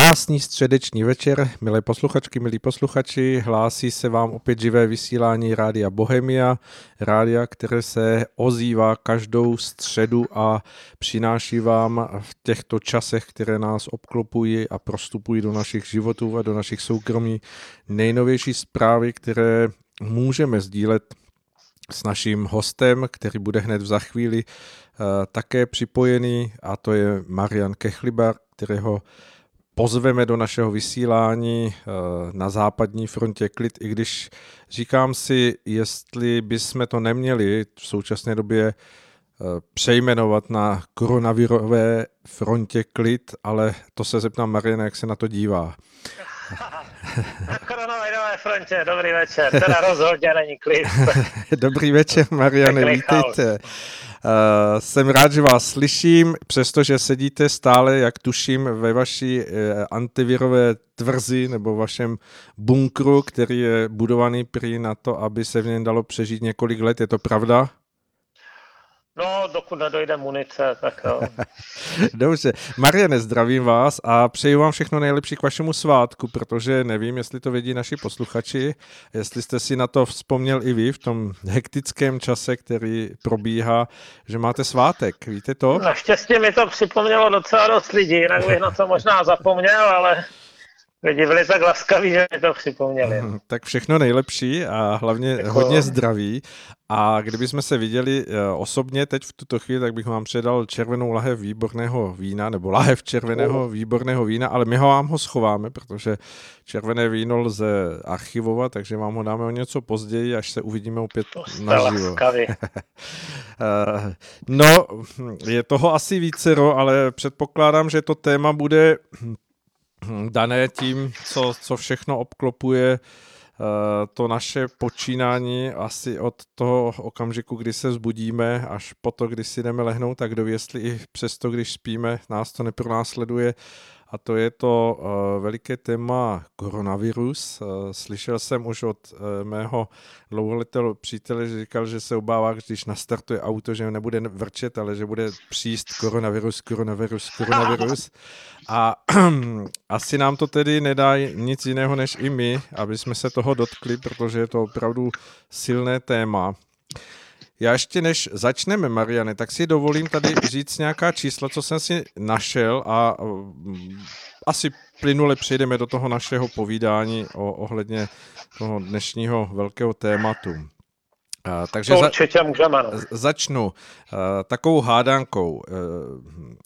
Krásný středeční večer, milé posluchačky, milí posluchači, hlásí se vám opět živé vysílání Rádia Bohemia, rádia, které se ozývá každou středu a přináší vám v těchto časech, které nás obklopují a prostupují do našich životů a do našich soukromí nejnovější zprávy, které můžeme sdílet s naším hostem, který bude hned za chvíli uh, také připojený a to je Marian Kechlibar, kterého pozveme do našeho vysílání eh, na západní frontě klid, i když říkám si, jestli bychom to neměli v současné době eh, přejmenovat na koronavirové frontě klid, ale to se zeptám Mariana, jak se na to dívá. Koronavirové frontě, dobrý večer, teda rozhodně není klid. dobrý večer, Mariane, vítejte. Uh, jsem rád, že vás slyším, přestože sedíte stále, jak tuším, ve vaší uh, antivirové tvrzi nebo vašem bunkru, který je budovaný prý na to, aby se v něm dalo přežít několik let. Je to pravda? No, dokud nedojde munice, tak jo. Dobře. Mariane, zdravím vás a přeji vám všechno nejlepší k vašemu svátku, protože nevím, jestli to vědí naši posluchači, jestli jste si na to vzpomněl i vy v tom hektickém čase, který probíhá, že máte svátek, víte to? Naštěstí mi to připomnělo docela dost lidí, jinak bych na to možná zapomněl, ale Lidi byli tak laskaví, že mi to připomněli. Tak všechno nejlepší a hlavně Děkuju. hodně zdraví. A kdybychom se viděli eh, osobně teď v tuto chvíli, tak bych vám předal červenou lahev výborného vína, nebo lahev červeného výborného vína, ale my ho vám ho schováme, protože červené víno lze archivovat, takže vám ho dáme o něco později, až se uvidíme opět naživo. Eh, no, je toho asi vícero, ale předpokládám, že to téma bude dané tím, co, co všechno obklopuje uh, to naše počínání asi od toho okamžiku, kdy se zbudíme, až po to, kdy si jdeme lehnout, tak kdo jestli i přesto, když spíme, nás to nepronásleduje a to je to uh, veliké téma koronavirus. Uh, slyšel jsem už od uh, mého dlouholetého přítele, že říkal, že se obává, když nastartuje auto, že nebude vrčet, ale že bude příst koronavirus, koronavirus, koronavirus. A asi nám to tedy nedá nic jiného než i my, aby jsme se toho dotkli, protože je to opravdu silné téma. Já ještě než začneme, Mariane, tak si dovolím tady říct nějaká čísla, co jsem si našel a mm, asi plynule přejdeme do toho našeho povídání o, ohledně toho dnešního velkého tématu. Uh, takže to určitě můžeme. No. Začnu uh, takovou hádankou. Uh,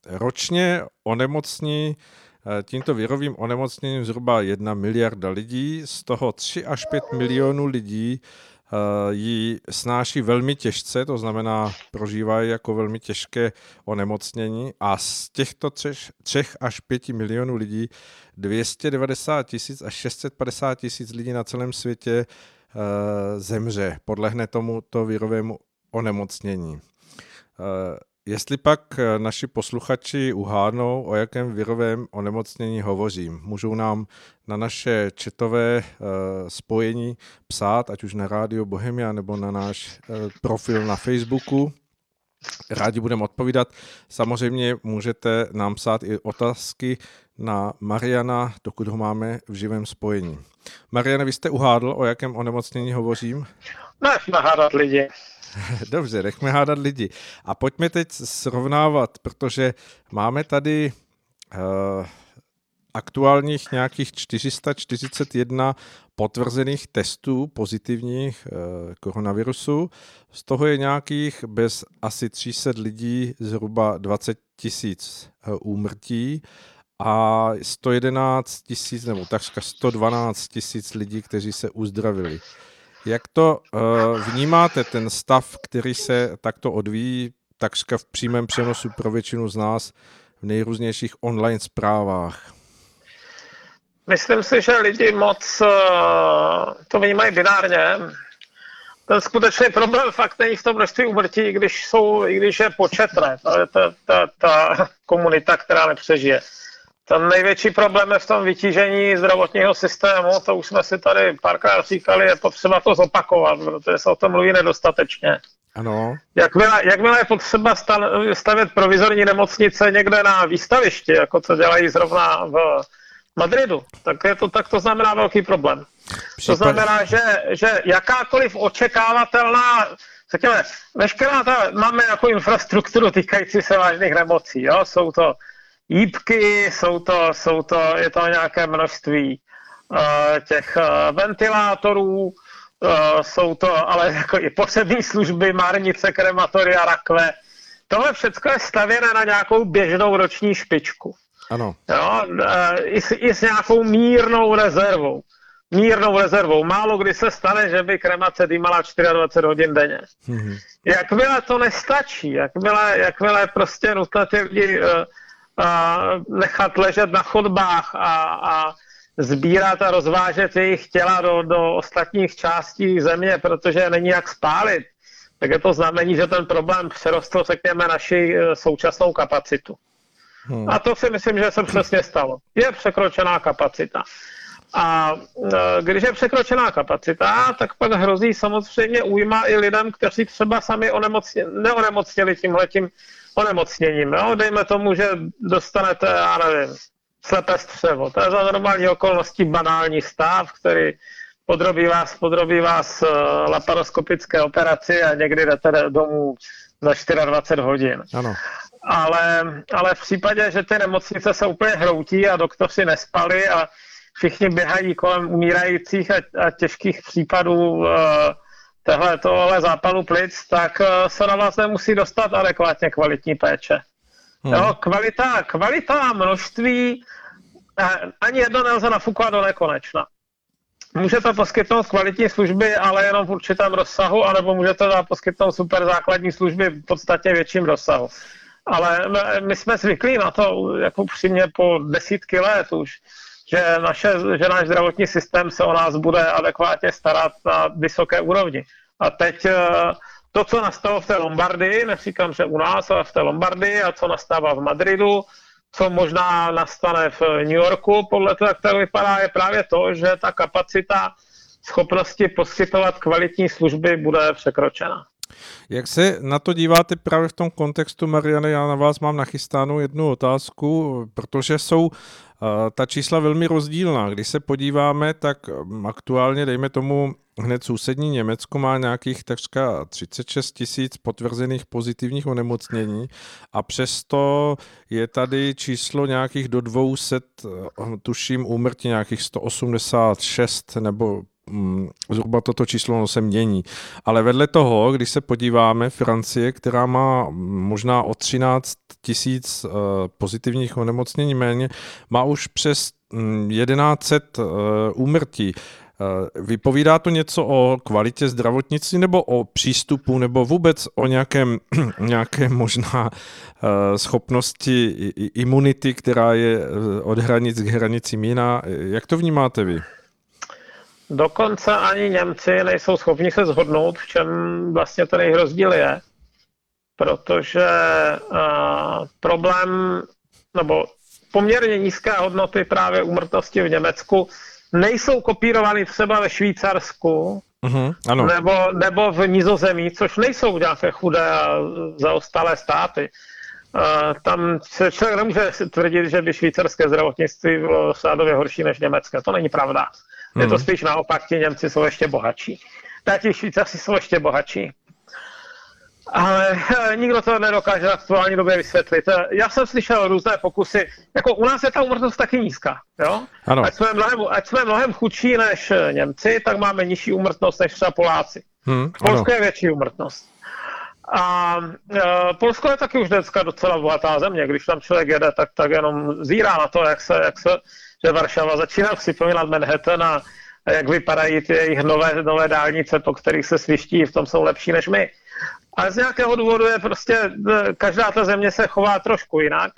ročně onemocní tímto virovým onemocněním zhruba jedna miliarda lidí, z toho 3 až 5 milionů lidí ji snáší velmi těžce, to znamená prožívají jako velmi těžké onemocnění a z těchto třech, až pěti milionů lidí 290 tisíc až 650 tisíc lidí na celém světě uh, zemře, podlehne tomuto virovému onemocnění. Jestli pak eh, naši posluchači uhádnou, o jakém virovém onemocnění hovořím, můžou nám na naše četové uh, spojení psát, ať už na Rádio Bohemia nebo na náš uh, profil na Facebooku. Rádi budeme odpovídat. Samozřejmě můžete nám psát i otázky na Mariana, dokud ho máme v živém spojení. Mariana, vy jste uhádl, o jakém onemocnění hovořím? Nechme hádat lidi. Dobře, nechme hádat lidi. A pojďme teď srovnávat, protože máme tady uh, aktuálních nějakých 441 potvrzených testů pozitivních uh, koronavirusu. Z toho je nějakých bez asi 300 lidí zhruba 20 tisíc uh, úmrtí a 111 tisíc nebo takřka 112 tisíc lidí, kteří se uzdravili. Jak to uh, vnímáte, ten stav, který se takto odvíjí takřka v přímém přenosu pro většinu z nás v nejrůznějších online zprávách? Myslím si, že lidi moc uh, to vnímají binárně. Ten skutečný problém fakt není v tom množství umrtí, i když, jsou, i když je početné. To je ta, ta, ta komunita, která nepřežije. Ten největší problém je v tom vytížení zdravotního systému, to už jsme si tady párkrát říkali, je potřeba to zopakovat, protože se o tom mluví nedostatečně. Ano. Jakmile, jakmile je potřeba stavět provizorní nemocnice někde na výstavišti, jako co dělají zrovna v Madridu, tak, je to, tak to znamená velký problém. Případ... To znamená, že, že jakákoliv očekávatelná, řekněme, veškerá ta, máme jako infrastrukturu týkající se vážných nemocí, jo? jsou to jípky, jsou to, jsou to, je to nějaké množství uh, těch uh, ventilátorů, uh, jsou to ale jako i poslední služby, márnice, krematoria, rakve. Tohle všechno je stavěné na nějakou běžnou roční špičku. Ano. Jo, i, s, I s nějakou mírnou rezervou. Mírnou rezervou. Málo kdy se stane, že by kremace dýmala 24 hodin denně. Mm-hmm. Jakmile to nestačí, jakmile, jakmile prostě nutné ty lidi uh, nechat ležet na chodbách a, a sbírat a rozvážet jejich těla do, do ostatních částí země, protože není jak spálit, tak je to znamení, že ten problém přerostl, řekněme, naši uh, současnou kapacitu. Hmm. A to si myslím, že se přesně stalo. Je překročená kapacita. A e, když je překročená kapacita, tak pak hrozí samozřejmě újma i lidem, kteří třeba sami onemocně, neonemocněli tímhletím onemocněním. Jo? Dejme tomu, že dostanete, já nevím, slepé střevo. To je za normální okolností banální stav, který podrobí vás, podrobí vás e, laparoskopické operaci a někdy jdete domů za 24 hodin. Ano ale, ale v případě, že ty nemocnice se úplně hroutí a doktoři nespali a všichni běhají kolem umírajících a, a těžkých případů uh, tohle tohle zápalu plic, tak uh, se na vás nemusí dostat adekvátně kvalitní péče. Hmm. Jo, kvalita, kvalita množství, uh, ani jedno nelze nafukovat do nekonečna. Můžete poskytnout kvalitní služby, ale jenom v určitém rozsahu, anebo můžete poskytnout super základní služby v podstatě větším rozsahu ale my jsme zvyklí na to, jako přímě po desítky let už, že, naše, že náš zdravotní systém se o nás bude adekvátně starat na vysoké úrovni. A teď eh, to, co nastalo v té Lombardii, neříkám, že u nás, ale v té Lombardii a co nastává v Madridu, co možná nastane v New Yorku, podle toho, jak to vypadá, je právě to, že ta kapacita schopnosti poskytovat kvalitní služby bude překročena. Jak se na to díváte právě v tom kontextu, Mariane, já na vás mám nachystánou jednu otázku, protože jsou ta čísla velmi rozdílná. Když se podíváme, tak aktuálně, dejme tomu, hned sousední Německo má nějakých takřka 36 tisíc potvrzených pozitivních onemocnění a přesto je tady číslo nějakých do 200, tuším, úmrtí nějakých 186 nebo Mm, zhruba toto číslo se mění. Ale vedle toho, když se podíváme, Francie, která má možná o 13 tisíc eh, pozitivních onemocnění méně, má už přes 1100 mm, eh, úmrtí. Eh, vypovídá to něco o kvalitě zdravotnictví nebo o přístupu nebo vůbec o nějakém, nějaké možná schopnosti imunity, která je od hranic k hranicím jiná? Jak to vnímáte vy? Dokonce ani Němci nejsou schopni se zhodnout, v čem vlastně ten jejich rozdíl je, protože uh, problém, nebo poměrně nízké hodnoty právě úmrtnosti v Německu nejsou kopírovány třeba ve Švýcarsku, uh-huh, ano. Nebo, nebo v Nizozemí, což nejsou nějaké chudé a zaostalé státy. Uh, tam se člověk nemůže tvrdit, že by švýcarské zdravotnictví bylo sádově horší než německé. To není pravda. Hmm. Je to hmm. spíš naopak, ti Němci jsou ještě bohatší. Ti Švýcarci jsou ještě bohatší. Ale eh, nikdo to nedokáže v aktuální době vysvětlit. Eh, já jsem slyšel různé pokusy, jako u nás je ta umrtnost taky nízká. Jo? Ano. Ať, jsme mnohem, ať jsme mnohem chudší než eh, Němci, tak máme nižší umrtnost než třeba Poláci. Hmm, Polsko je větší umrtnost. A e, Polsko je taky už dneska docela bohatá země. Když tam člověk jede, tak, tak jenom zírá na to, jak se, jak se že Varšava začíná připomínat Manhattan a, jak vypadají ty jejich nové, nové dálnice, po kterých se sviští, v tom jsou lepší než my. Ale z nějakého důvodu je prostě, e, každá ta země se chová trošku jinak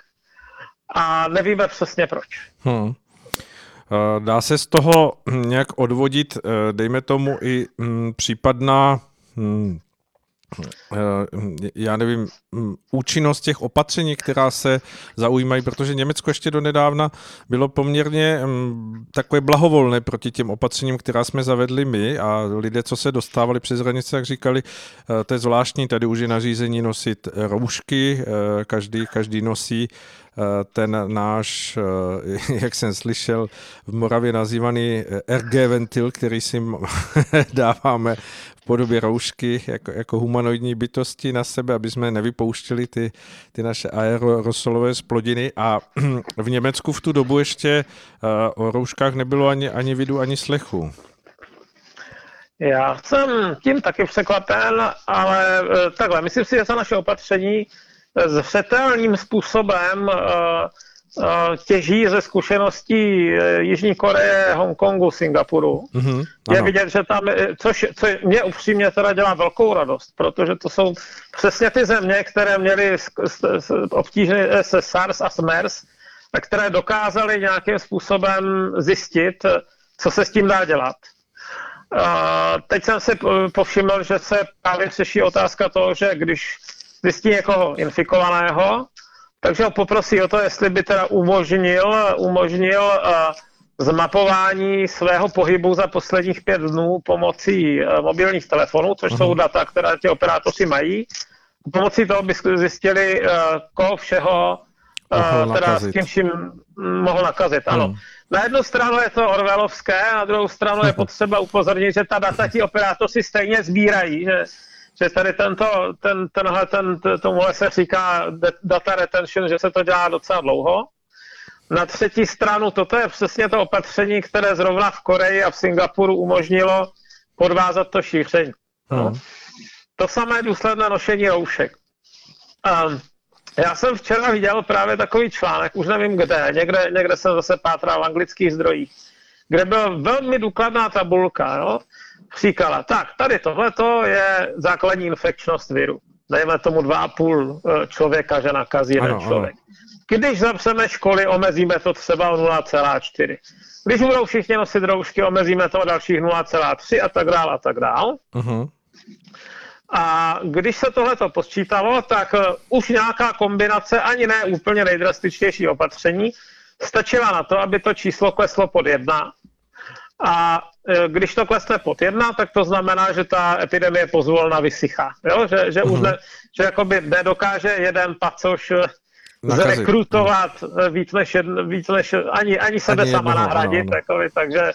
a nevíme přesně proč. Hmm. E, dá se z toho nějak odvodit, e, dejme tomu, i mm, případná Eh, já nevím, mm, účinnost těch opatření, která se zaujímají, protože Německo ještě do nedávna bylo poměrně mm, takové blahovolné proti těm opatřením, která jsme zavedli my a lidé, co se dostávali přes hranice, jak říkali, eh, to je zvláštní, tady už je nařízení nosit roušky, eh, každý, každý nosí ten náš, jak jsem slyšel, v Moravě nazývaný RG ventil, který si dáváme podobě roušky jako, jako humanoidní bytosti na sebe, aby jsme nevypouštěli ty, ty naše aerosolové splodiny a v Německu v tu dobu ještě o rouškách nebylo ani, ani vidu, ani slechu. Já jsem tím taky překvapen, ale takhle, myslím si, že za naše opatření zřetelným způsobem uh, těží ze zkušeností e, Jižní Koreje, Hongkongu, Singapuru. Mm-hmm, je vidět, že tam, což, co mě upřímně teda dělá velkou radost, protože to jsou přesně ty země, které měly obtíže se SARS a SMERS, a které dokázaly nějakým způsobem zjistit, co se s tím dá dělat. Teď jsem si povšiml, že se právě řeší otázka toho, že když zjistí někoho infikovaného, takže ho poprosí o to, jestli by teda umožnil, umožnil uh, zmapování svého pohybu za posledních pět dnů pomocí uh, mobilních telefonů, což uh-huh. jsou mhm. data, která ti operátoři mají. Pomocí toho by zjistili, uh, koho všeho uh, teda s tím vším mohl nakazit. Ano. Uh-huh. Na jednu stranu je to orvelovské, na druhou stranu je potřeba upozornit, že ta data ti operátoři stejně sbírají, že že tady tento, ten, tenhle, ten, tomuhle se říká data retention, že se to dělá docela dlouho. Na třetí stranu, toto je přesně to opatření, které zrovna v Koreji a v Singapuru umožnilo podvázat to šíření. No. To samé důsledné nošení roušek. Um, já jsem včera viděl právě takový článek, už nevím kde, někde, někde jsem zase pátral v anglických zdrojích, kde byla velmi důkladná tabulka, jo? Říkala, tak tady tohleto je základní infekčnost viru. Dejme tomu 2,5 eh, člověka, že nakazí jeden ano, člověk. Ano. Když zavřeme školy, omezíme to třeba o 0,4. Když budou všichni nosit roušky, omezíme to o dalších 0,3 a tak dále a tak dále. Uh-huh. A když se tohle to posčítalo, tak uh, už nějaká kombinace, ani ne úplně nejdrastičtější opatření, stačila na to, aby to číslo kleslo pod jedna a e, když to klesne pod jedna, tak to znamená, že ta epidemie pozvolna vysychá. Jo? Že, že, uh-huh. už mhm. ne, že jakoby nedokáže jeden pacoš e, zrekrutovat e, víc než, jedn, víc než ani, ani sebe ani sama jednoho, nahradit. Takový, takže,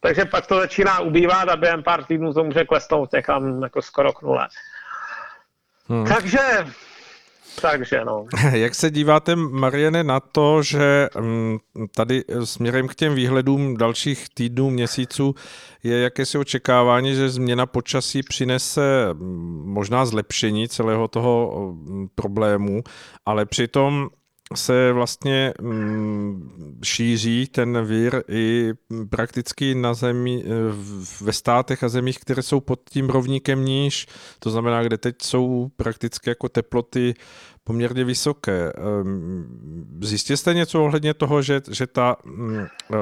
takže pak to začíná ubývat a během pár týdnů to může klesnout někam jako skoro k nule. Hmm. Takže takže no. Jak se díváte, Mariane, na to, že mm, tady směrem k těm výhledům dalších týdnů, měsíců je jakési očekávání, že změna počasí přinese mm, možná zlepšení celého toho mm, problému, ale přitom se vlastně mm, šíří ten vír i prakticky na zemi, ve státech a zemích, které jsou pod tím rovníkem níž, to znamená, kde teď jsou prakticky jako teploty poměrně vysoké. Ehm, zjistili jste něco ohledně toho, že, že ta mm, eh,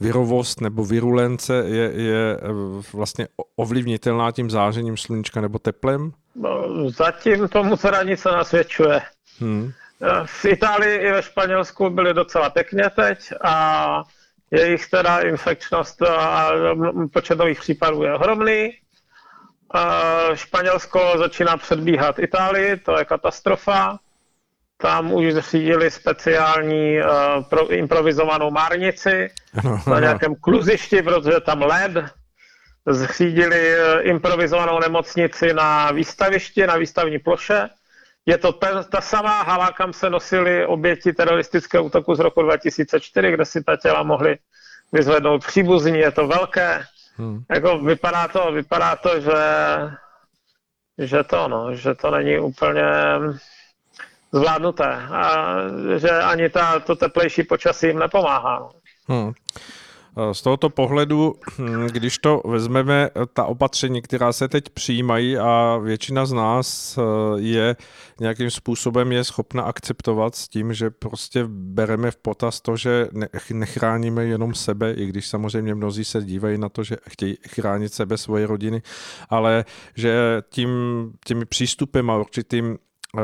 virovost nebo virulence je, je eh, vlastně ovlivnitelná tím zářením sluníčka nebo teplem? No, zatím tomu teda nic se nasvědčuje. Hmm. Eh, v Itálii i ve Španělsku byly docela pěkně teď a jejich teda infekčnost a počet nových případů je ohromný. Španělsko začíná předbíhat Itálii, to je katastrofa. Tam už zřídili speciální uh, pro, improvizovanou márnici na nějakém kluzišti, protože tam led. Zřídili uh, improvizovanou nemocnici na výstavišti, na výstavní ploše. Je to ta, ta samá hala, kam se nosili oběti teroristického útoku z roku 2004, kde si ta těla mohli vyzvednout příbuzní. Je to velké. Hmm. Jako vypadá to, vypadá to, že, že to, no, že to není úplně zvládnuté a že ani ta, to teplejší počasí jim nepomáhá. No. Hmm. Z tohoto pohledu, hm, když to vezmeme, ta opatření, která se teď přijímají a většina z nás eh, je nějakým způsobem je schopna akceptovat s tím, že prostě bereme v potaz to, že nechráníme jenom sebe, i když samozřejmě mnozí se dívají na to, že chtějí chránit sebe, svoje rodiny, ale že tím, těmi přístupem a určitým eh,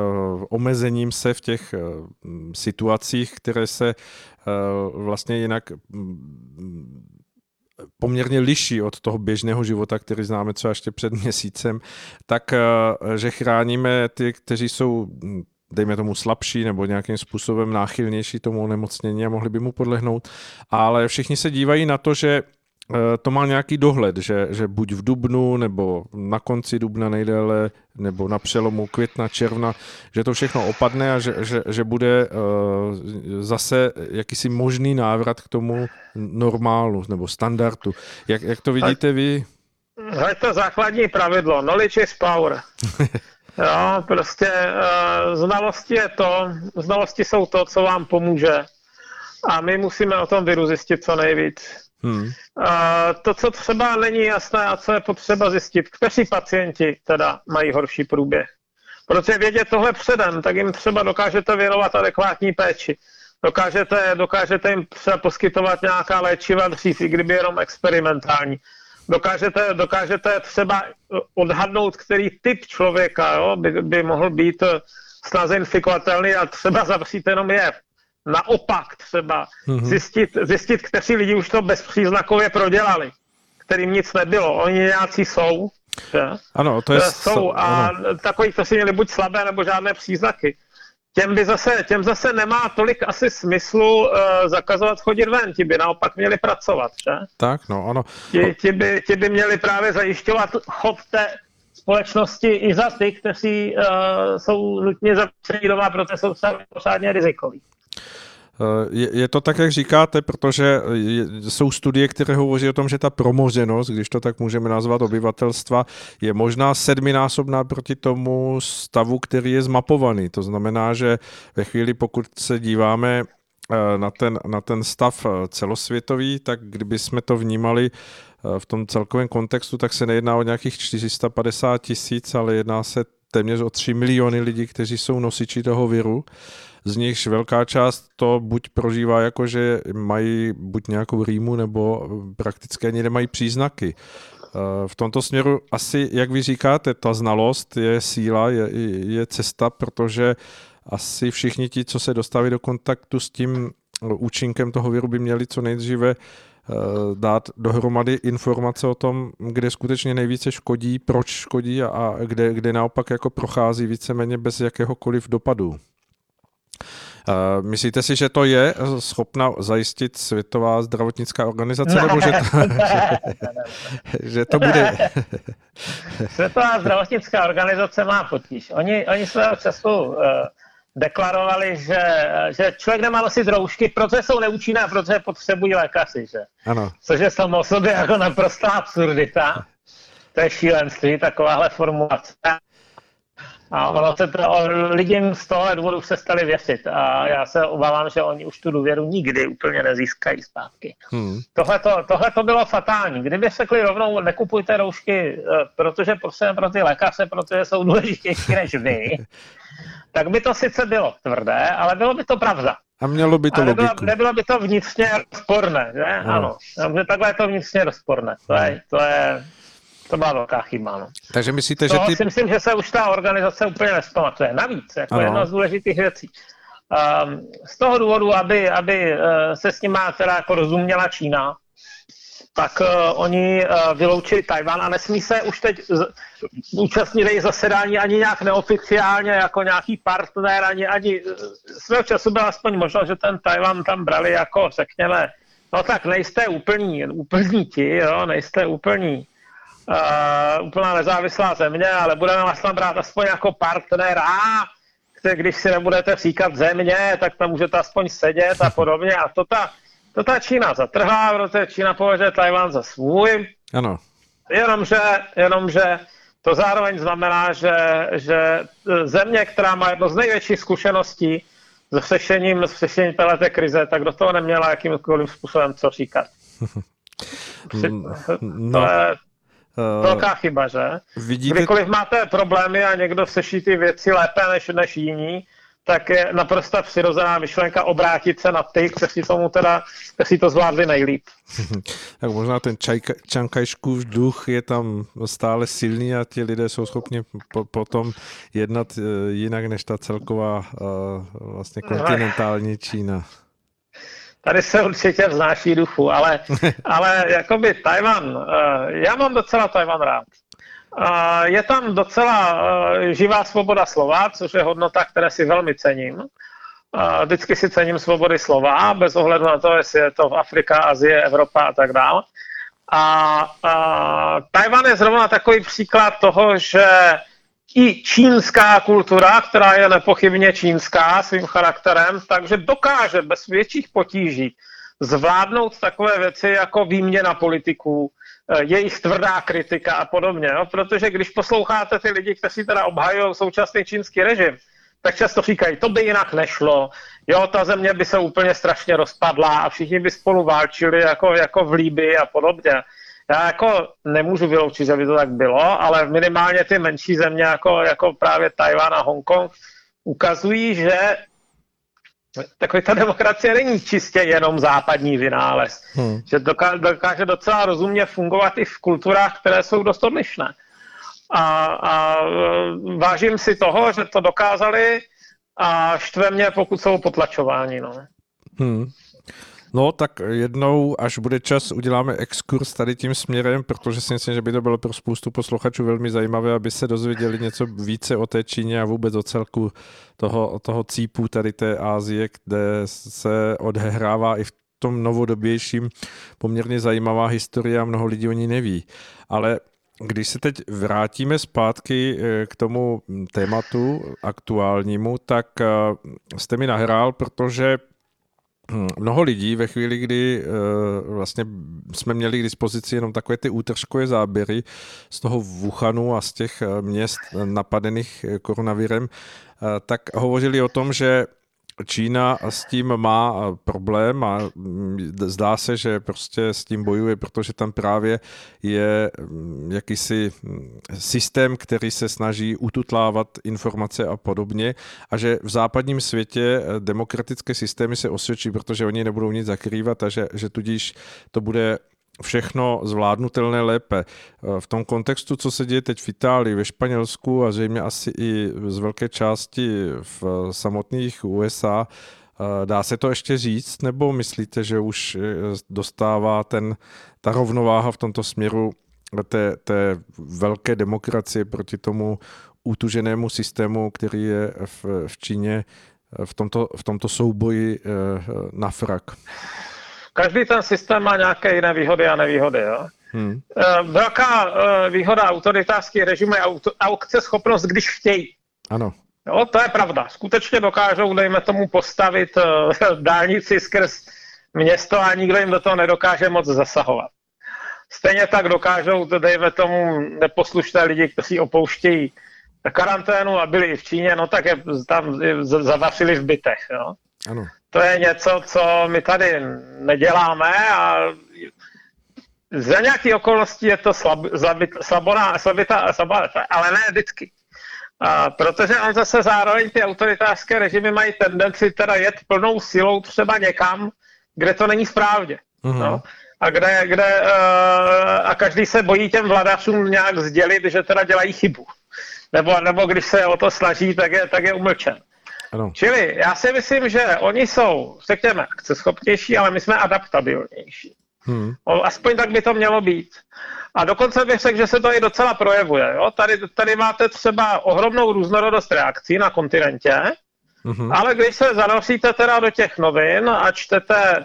omezením se v těch eh, situacích, které se vlastně jinak mm, poměrně liší od toho běžného života, který známe třeba ještě před měsícem, tak eh, že chráníme ty, kteří jsou mm, dejme tomu slabší nebo nějakým způsobem náchylnější tomu onemocnění a mohli by mu podlehnout. Ale všichni se dívají na to, že Eh, to má nějaký dohled, že, že buď v dubnu, nebo na konci dubna nejdéle, nebo na přelomu května, června, že to všechno opadne a že, že, že bude uh, zase jakýsi možný návrat k tomu normálu nebo standardu. Jak, jak to vidíte vy? Je to základní pravidlo. Knowledge is power. jo, prostě uh, znalosti je to, znalosti jsou to, co vám pomůže. A my musíme o tom viru zjistit co nejvíc. Hmm. A to, co třeba není jasné a co je potřeba zjistit, kteří pacienti teda mají horší průběh. Protože vědět tohle předem, tak jim třeba dokážete věnovat adekvátní péči. Dokážete, dokážete jim třeba poskytovat nějaká léčiva dřív, i kdyby jenom experimentální. Dokážete, dokážete třeba odhadnout, který typ člověka jo, by, by mohl být snaze infikovatelný a třeba zavřít jenom jev naopak třeba mm-hmm. zjistit, zjistit, kteří lidi už to bezpříznakově prodělali, kterým nic nebylo. Oni nějací jsou. Že? Ano, to je... Jsou a ano. takový, kteří měli buď slabé nebo žádné příznaky. Těm, by zase, těm zase nemá tolik asi smyslu uh, zakazovat chodit ven, ti by naopak měli pracovat, že? Tak, no, ano. Ti, ti, by, ti by měli právě zajišťovat chod té společnosti i za ty, kteří uh, jsou nutně zapření doma, protože jsou pořádně rizikoví. Je, to tak, jak říkáte, protože jsou studie, které hovoří o tom, že ta promořenost, když to tak můžeme nazvat obyvatelstva, je možná sedminásobná proti tomu stavu, který je zmapovaný. To znamená, že ve chvíli, pokud se díváme eh, na ten, na ten stav eh, celosvětový, tak kdyby jsme to vnímali eh, v tom celkovém kontextu, tak se nejedná o nějakých 450 tisíc, ale jedná se téměř o 3 miliony lidí, kteří jsou nosiči toho viru z nichž velká část to buď prožívá jako, že mají buď nějakou rýmu, nebo prakticky ani nemají příznaky. Eh, v tomto směru asi, jak vy říkáte, ta znalost je síla, je, je cesta, protože asi všichni ti, co se dostávají do kontaktu s tím účinkem toho viru, by měli co nejdříve eh, dát dohromady informace o tom, kde skutečně nejvíce škodí, proč škodí a, a kde, kde naopak jako prochází víceméně bez jakéhokoliv dopadu. Myslíte si, že to je schopna zajistit Světová zdravotnická organizace, ne, nebo že to, ne, že, že to bude... Světová zdravotnická organizace má potíž. Oni, oni svého času uh, deklarovali, že, že člověk nemá nosit roušky, protože jsou neúčinné, protože potřebují lékaři, že? Ano. Což je samo o sobě jako naprostá absurdita. To je šílenství, takováhle formulace. A ono se to, lidem z toho důvodu se stali věřit a já se obávám, že oni už tu důvěru nikdy úplně nezískají zpátky. Hmm. Tohle to bylo fatální. Kdyby řekli rovnou, nekupujte roušky, eh, protože potřebujeme pro ty lékaře, protože jsou důležitější než vy, tak by to sice bylo tvrdé, ale bylo by to pravda. A mělo by to nebylo, logiku. Nebylo by to vnitřně rozporné, že? Ano. ano. Takhle je to vnitřně rozporné. To je, to je to byla velká chyba. No. Takže myslíte, že ty... si myslím, že se už ta organizace úplně nespamatuje. Navíc, jako ano. jedna z důležitých věcí. Um, z toho důvodu, aby, aby uh, se s nima teda jako rozuměla Čína, tak uh, oni uh, vyloučili Tajvan a nesmí se už teď z, účastnit její zasedání ani nějak neoficiálně jako nějaký partner, ani, ani svého času byla aspoň možnost, že ten Tajvan tam brali jako, řekněme, no tak nejste úplní, úplní ti, jo, nejste úplní uh, úplná nezávislá země, ale budeme vás tam brát aspoň jako partnera, když si nebudete říkat země, tak tam můžete aspoň sedět a podobně. A to ta, to ta Čína zatrhá, protože Čína považuje Tajván za svůj. Ano. Jenomže, jenomže to zároveň znamená, že, že země, která má jedno z největších zkušeností s řešením, s řešením této krize, tak do toho neměla jakýmkoliv způsobem co říkat. no. To, je, Velká chyba, že? Vidíte... Kdykoliv máte problémy a někdo seší ty věci lépe než, než jiní, tak je naprosto přirozená myšlenka obrátit se na ty, kteří tomu teda, kteří to zvládli nejlíp. tak možná ten čankajškův duch je tam stále silný a ti lidé jsou schopni po, potom jednat uh, jinak než ta celková uh, vlastně kontinentální Čína. Tady se určitě vznáší duchu, ale, ale jakoby Tajvan, eh, já mám docela Tajvan rád. je tam docela živá svoboda slova, což je hodnota, které si velmi cením. Vždycky si cením svobody slova, bez ohledu na to, jestli je to Afrika, Azie, Evropa a tak dále. A, a Tajvan je zrovna takový příklad toho, že i čínská kultura, která je nepochybně čínská svým charakterem, takže dokáže bez větších potíží zvládnout takové věci jako výměna politiků, eh, jejich tvrdá kritika a podobně. Jo? Protože když posloucháte ty lidi, kteří teda obhajují současný čínský režim, tak často říkají, to by jinak nešlo, jo, ta země by se úplně strašně rozpadla a všichni by spolu válčili jako, jako v Líbii a podobně. Já jako nemůžu vyloučit, že by to tak bylo, ale minimálně ty menší země, jako, jako právě Tajván a Hongkong, ukazují, že takový ta demokracie není čistě jenom západní vynález. Hmm. Že dokáže, dokáže docela rozumně fungovat i v kulturách, které jsou dost odlišné. A, a vážím si toho, že to dokázali a štve mě, pokud jsou potlačováni. No. Hmm. No, tak jednou, až bude čas, uděláme exkurs tady tím směrem, protože si myslím, že by to bylo pro spoustu posluchačů velmi zajímavé, aby se dozvěděli něco více o té Číně a vůbec o celku toho, toho cípu tady té Ázie, kde se odehrává i v tom novodobějším poměrně zajímavá historie a mnoho lidí o ní neví. Ale když se teď vrátíme zpátky eh, k tomu tématu aktuálnímu, tak eh, jste mi nahrál, protože mnoho lidí ve chvíli, kdy eh, vlastně jsme měli k dispozici jenom takové ty útržkové záběry z toho Wuhanu a z těch měst napadených koronavirem, tak hovořili o tom, že Čína s tím má problém a mm, zdá se, že prostě s tím bojuje, protože tam právě je mm, jakýsi mm, systém, který se snaží ututlávat informace a podobně a že v západním světě eh, demokratické systémy se osvědčí, protože oni nebudou nic zakrývat a že, že tudíž to bude všechno zvládnutelné lépe. V tom kontextu, co se děje teď v Itálii, ve Španělsku a zřejmě asi i z velké části v samotných USA, dá se to ještě říct, nebo myslíte, že už eh, dostává ten, ta rovnováha v tomto směru té, té velké demokracie proti tomu útuženému systému, který je v, v Číně v tomto, v tomto souboji eh, na frak? Každý ten systém má nějaké jiné výhody a nevýhody. Jo? Hmm. Eh, velká eh, výhoda autoritářských režimů je aukce schopnost, když chtějí. Ano. Jo, to je pravda. Skutečně dokážou, dejme tomu, postavit uh, dálnici skrz město a nikdo jim do toho nedokáže moc zasahovat. Stejně tak dokážou, dejme tomu, neposlušné lidi, kteří opouštějí karanténu a byli i v Číně, no tak je tam zavasili v bytech. Jo? Ano to je něco, co my tady neděláme a za nějaké okolnosti je to slab, slabit, slaboná, slabitá, slabá, ale ne vždycky. A protože on zase zároveň ty autoritářské režimy mají tendenci teda jet plnou silou třeba někam, kde to není správně. Uh-huh. No? A, kde, kde, uh, a každý se bojí těm vladařům nějak sdělit, že teda dělají chybu. Nebo, nebo když se o to snaží, tak je, tak je umlčen. Ano. Čili já si myslím, že oni jsou, řekněme, akceschopnější, ale my jsme adaptabilnější. Hmm. Aspoň tak by to mělo být. A dokonce bych řekl, že se to i docela projevuje. Jo? Tady, tady máte třeba ohromnou různorodost reakcí na kontinentě, hmm ale když se zanosíte teda do těch novin a čtete,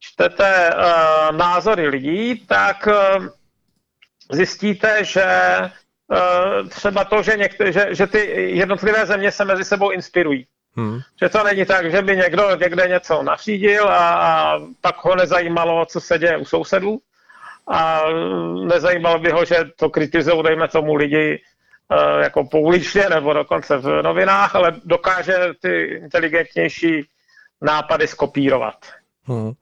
čtete uh, názory lidí, tak uh, zjistíte, že uh, třeba to, že, některé, že, že ty jednotlivé země se mezi sebou inspirují. Hmm. Že to není tak, že by někdo někde něco nařídil a, a pak ho nezajímalo, co se děje u sousedů a nezajímalo by ho, že to kritizují, dejme tomu lidi uh, jako pouličně nebo dokonce v novinách, ale dokáže ty inteligentnější nápady skopírovat. Hmm.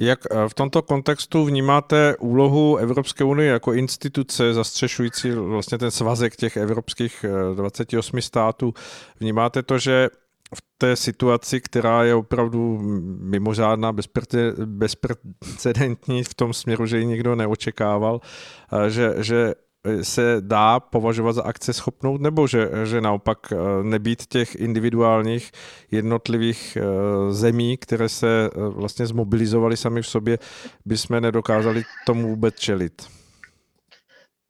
Jak eh, v tomto kontextu vnímáte úlohu Evropské unie jako instituce zastřešující vlastně ten svazek těch evropských 28 eh, států? Vnímáte to, že v té situaci, která je opravdu mimořádná, bezprecedentní v tom směru, že ji nikdo neočekával, že, že se dá považovat za akce schopnou, nebo že, že naopak e, nebýt těch individuálních jednotlivých e, zemí, které se e, vlastně zmobilizovaly sami v sobě, by jsme nedokázali tomu vůbec čelit?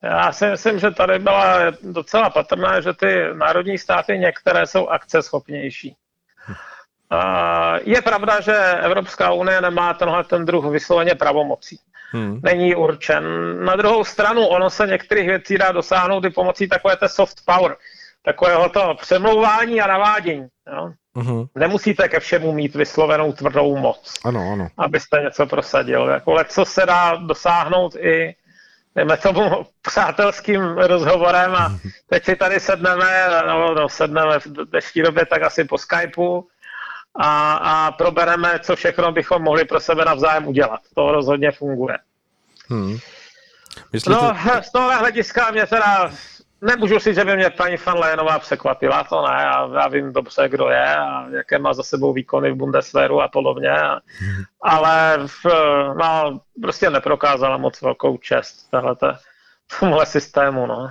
Já si myslím, že tady byla docela patrná, že ty národní státy některé jsou akceschopnější. Je pravda, že Evropská unie nemá tenhle ten druh vysloveně pravomocí. Hmm. Není určen. Na druhou stranu, ono se některých věcí dá dosáhnout i pomocí takové té soft power, takového toho přemlouvání a navádění. Jo? Uh-huh. Nemusíte ke všemu mít vyslovenou tvrdou moc, ano, ano. abyste něco prosadil. Jako co se dá dosáhnout i dejme tomu přátelským rozhovorem a teď si tady sedneme, no, no sedneme v dnešní době tak asi po Skypeu a, a probereme, co všechno bychom mohli pro sebe navzájem udělat. To rozhodně funguje. Hmm. Myslíte... No, z tohohle hlediska mě teda Nemůžu si, že by mě paní van Lénová překvapila, to ne, já, já vím dobře, kdo je a jaké má za sebou výkony v Bundeswehru a podobně, ale v, no, prostě neprokázala moc velkou čest tohlete, tomuhle systému. No.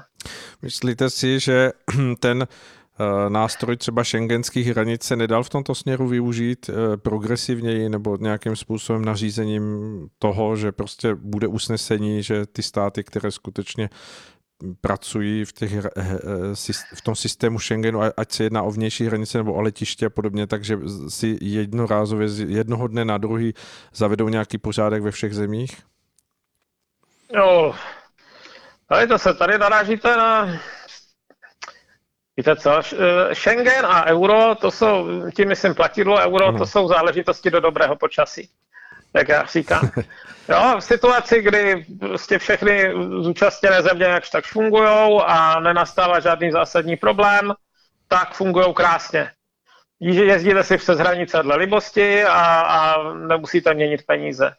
Myslíte si, že ten eh, nástroj třeba šengenských hranic se nedal v tomto směru využít eh, progresivněji nebo nějakým způsobem nařízením toho, že prostě bude usnesení, že ty státy, které skutečně pracují v, těch, eh, eh, v tom systému Schengenu, ať se jedná o vnější hranice nebo o letiště a podobně, takže si jednorázově z jednoho dne na druhý zavedou nějaký pořádek ve všech zemích? Jo, tady to se, tady narážíte na Víte co, eh, Schengen a euro, to jsou, tím myslím platidlo euro, ano. to jsou záležitosti do dobrého počasí, jak já říkám. Jo, v situaci, kdy prostě všechny zúčastněné země jakž tak fungují a nenastává žádný zásadní problém, tak fungují krásně. Jezdíte si přes hranice dle libosti a, a nemusíte měnit peníze.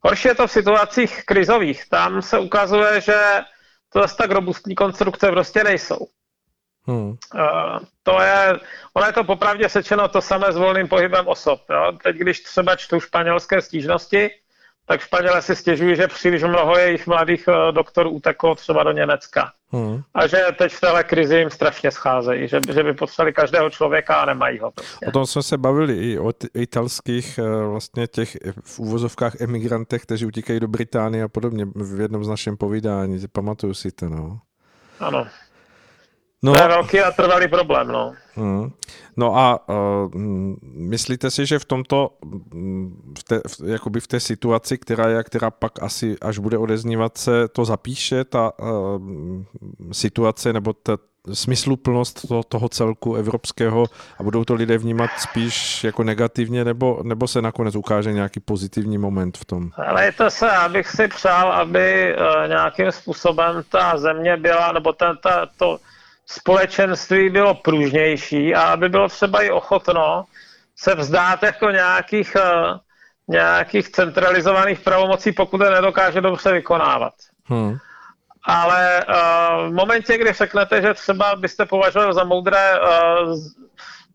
Horší je to v situacích krizových. Tam se ukazuje, že to zase tak robustní konstrukce prostě nejsou. Hmm. Uh, to je, ono je to popravdě sečeno to samé s volným pohybem osob. Jo? Teď, když třeba čtu španělské stížnosti, tak Španělé si stěžují, že příliš mnoho jejich mladých eh, doktorů uteklo třeba do Německa. Hmm. A že teď v téhle krizi jim strašně scházejí, že, že by potřebovali každého člověka a nemají ho. Prostě. O tom jsme se bavili i o t- italských eh, vlastně těch v úvozovkách emigrantech, kteří utíkají do Británie a podobně v jednom z našem povídání. Pamatuju si to, no. Ano. No, to je velký a trvalý problém, no. Hmm. No a uh, myslíte si, že v tomto, v té, v, jakoby v té situaci, která je, která pak asi, až bude odeznívat se, to zapíše, ta uh, situace nebo ta smysluplnost toho, toho celku evropského a budou to lidé vnímat spíš jako negativně, nebo, nebo se nakonec ukáže nějaký pozitivní moment v tom? Ale je to se, abych si přál, aby uh, nějakým způsobem ta země byla, nebo ten, ta, to, společenství bylo pružnější a aby bylo třeba i ochotno se vzdát jako nějakých, eh, nějakých centralizovaných pravomocí, pokud je nedokáže dobře vykonávat. Hmm. Ale uh, v momentě, kdy řeknete, že třeba byste považovali za moudré uh,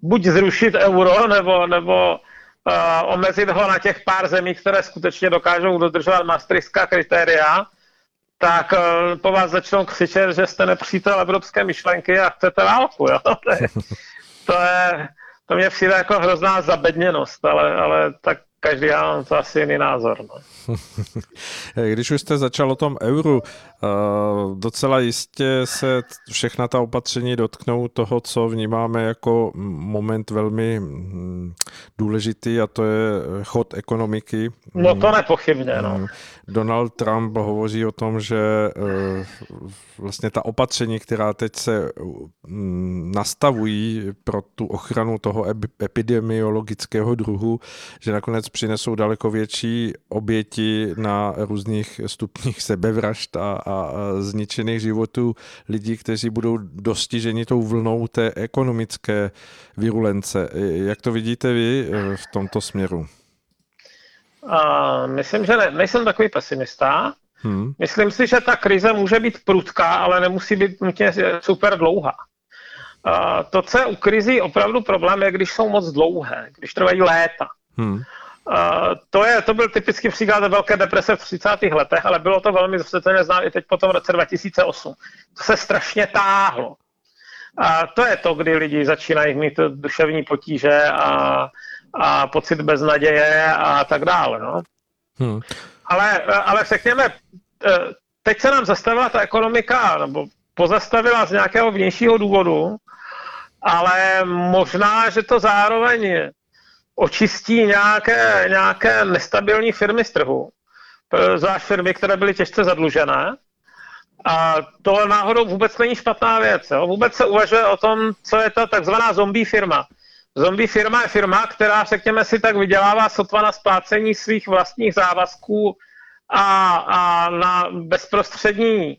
buď zrušit euro, nebo, nebo uh, omezit ho na těch pár zemí, které skutečně dokážou dodržovat maastrichtská kritéria, tak uh, po vás začnou křičet, že jste nepřítel evropské myšlenky a chcete válku. Jo? To, je, to, je, to mě přijde jako hrozná zabedněnost, ale, ale tak každý má to asi jiný názor. No. Když už jste začal o tom euru, eh, docela jistě se všechna ta opatření dotknou toho, co vnímáme jako moment velmi hm, důležitý a to je chod ekonomiky. No to nepochybně, no. Hm, Donald Trump hovoří o tom, že eh, vlastně ta opatření, která teď se hm, nastavují pro tu ochranu toho epidemiologického druhu, že nakonec přinesou daleko větší oběti na různých stupních sebevražd a, a zničených životů lidí, kteří budou dostiženi tou vlnou té ekonomické virulence. Jak to vidíte vy eh, v tomto směru? Uh, myslím, že ne, nejsem takový pesimista. Hmm. Myslím si, že ta krize může být prudká, ale nemusí být nutně super dlouhá. Uh, to, co je u krizí opravdu problém, je, když jsou moc dlouhé, když trvají léta. Hmm. To, je, to byl typický příklad velké deprese v 30. letech, ale bylo to velmi zřetelně znát i teď po tom roce 2008. To se strašně táhlo. A to je to, kdy lidi začínají mít duševní potíže a, a pocit beznaděje a tak dále. No. Hmm. Ale, ale řekněme, eh, teď se nám zastavila ta ekonomika, nebo pozastavila z nějakého vnějšího důvodu, ale možná, že to zároveň očistí nějaké, nějaké nestabilní firmy z trhu, zvlášť firmy, které byly těžce zadlužené. A to náhodou vůbec není špatná věc. Jo? Vůbec se uvažuje o tom, co je ta takzvaná zombie firma. Zombie firma je firma, která, řekněme si, tak vydělává sotva na splácení svých vlastních závazků a, a na bezprostřední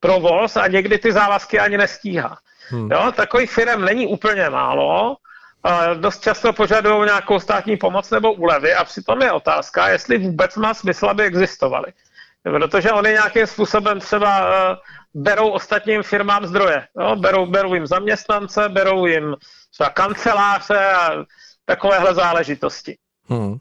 provoz a někdy ty závazky ani nestíhá. Hmm. Jo, takových firm není úplně málo, dost často požadují nějakou státní pomoc nebo úlevy a přitom je otázka, jestli vůbec má smysl, aby existovaly. Protože oni nějakým způsobem třeba uh, berou ostatním firmám zdroje. Jo? Berou, berou jim zaměstnance, berou jim třeba kanceláře a takovéhle záležitosti. Hmm.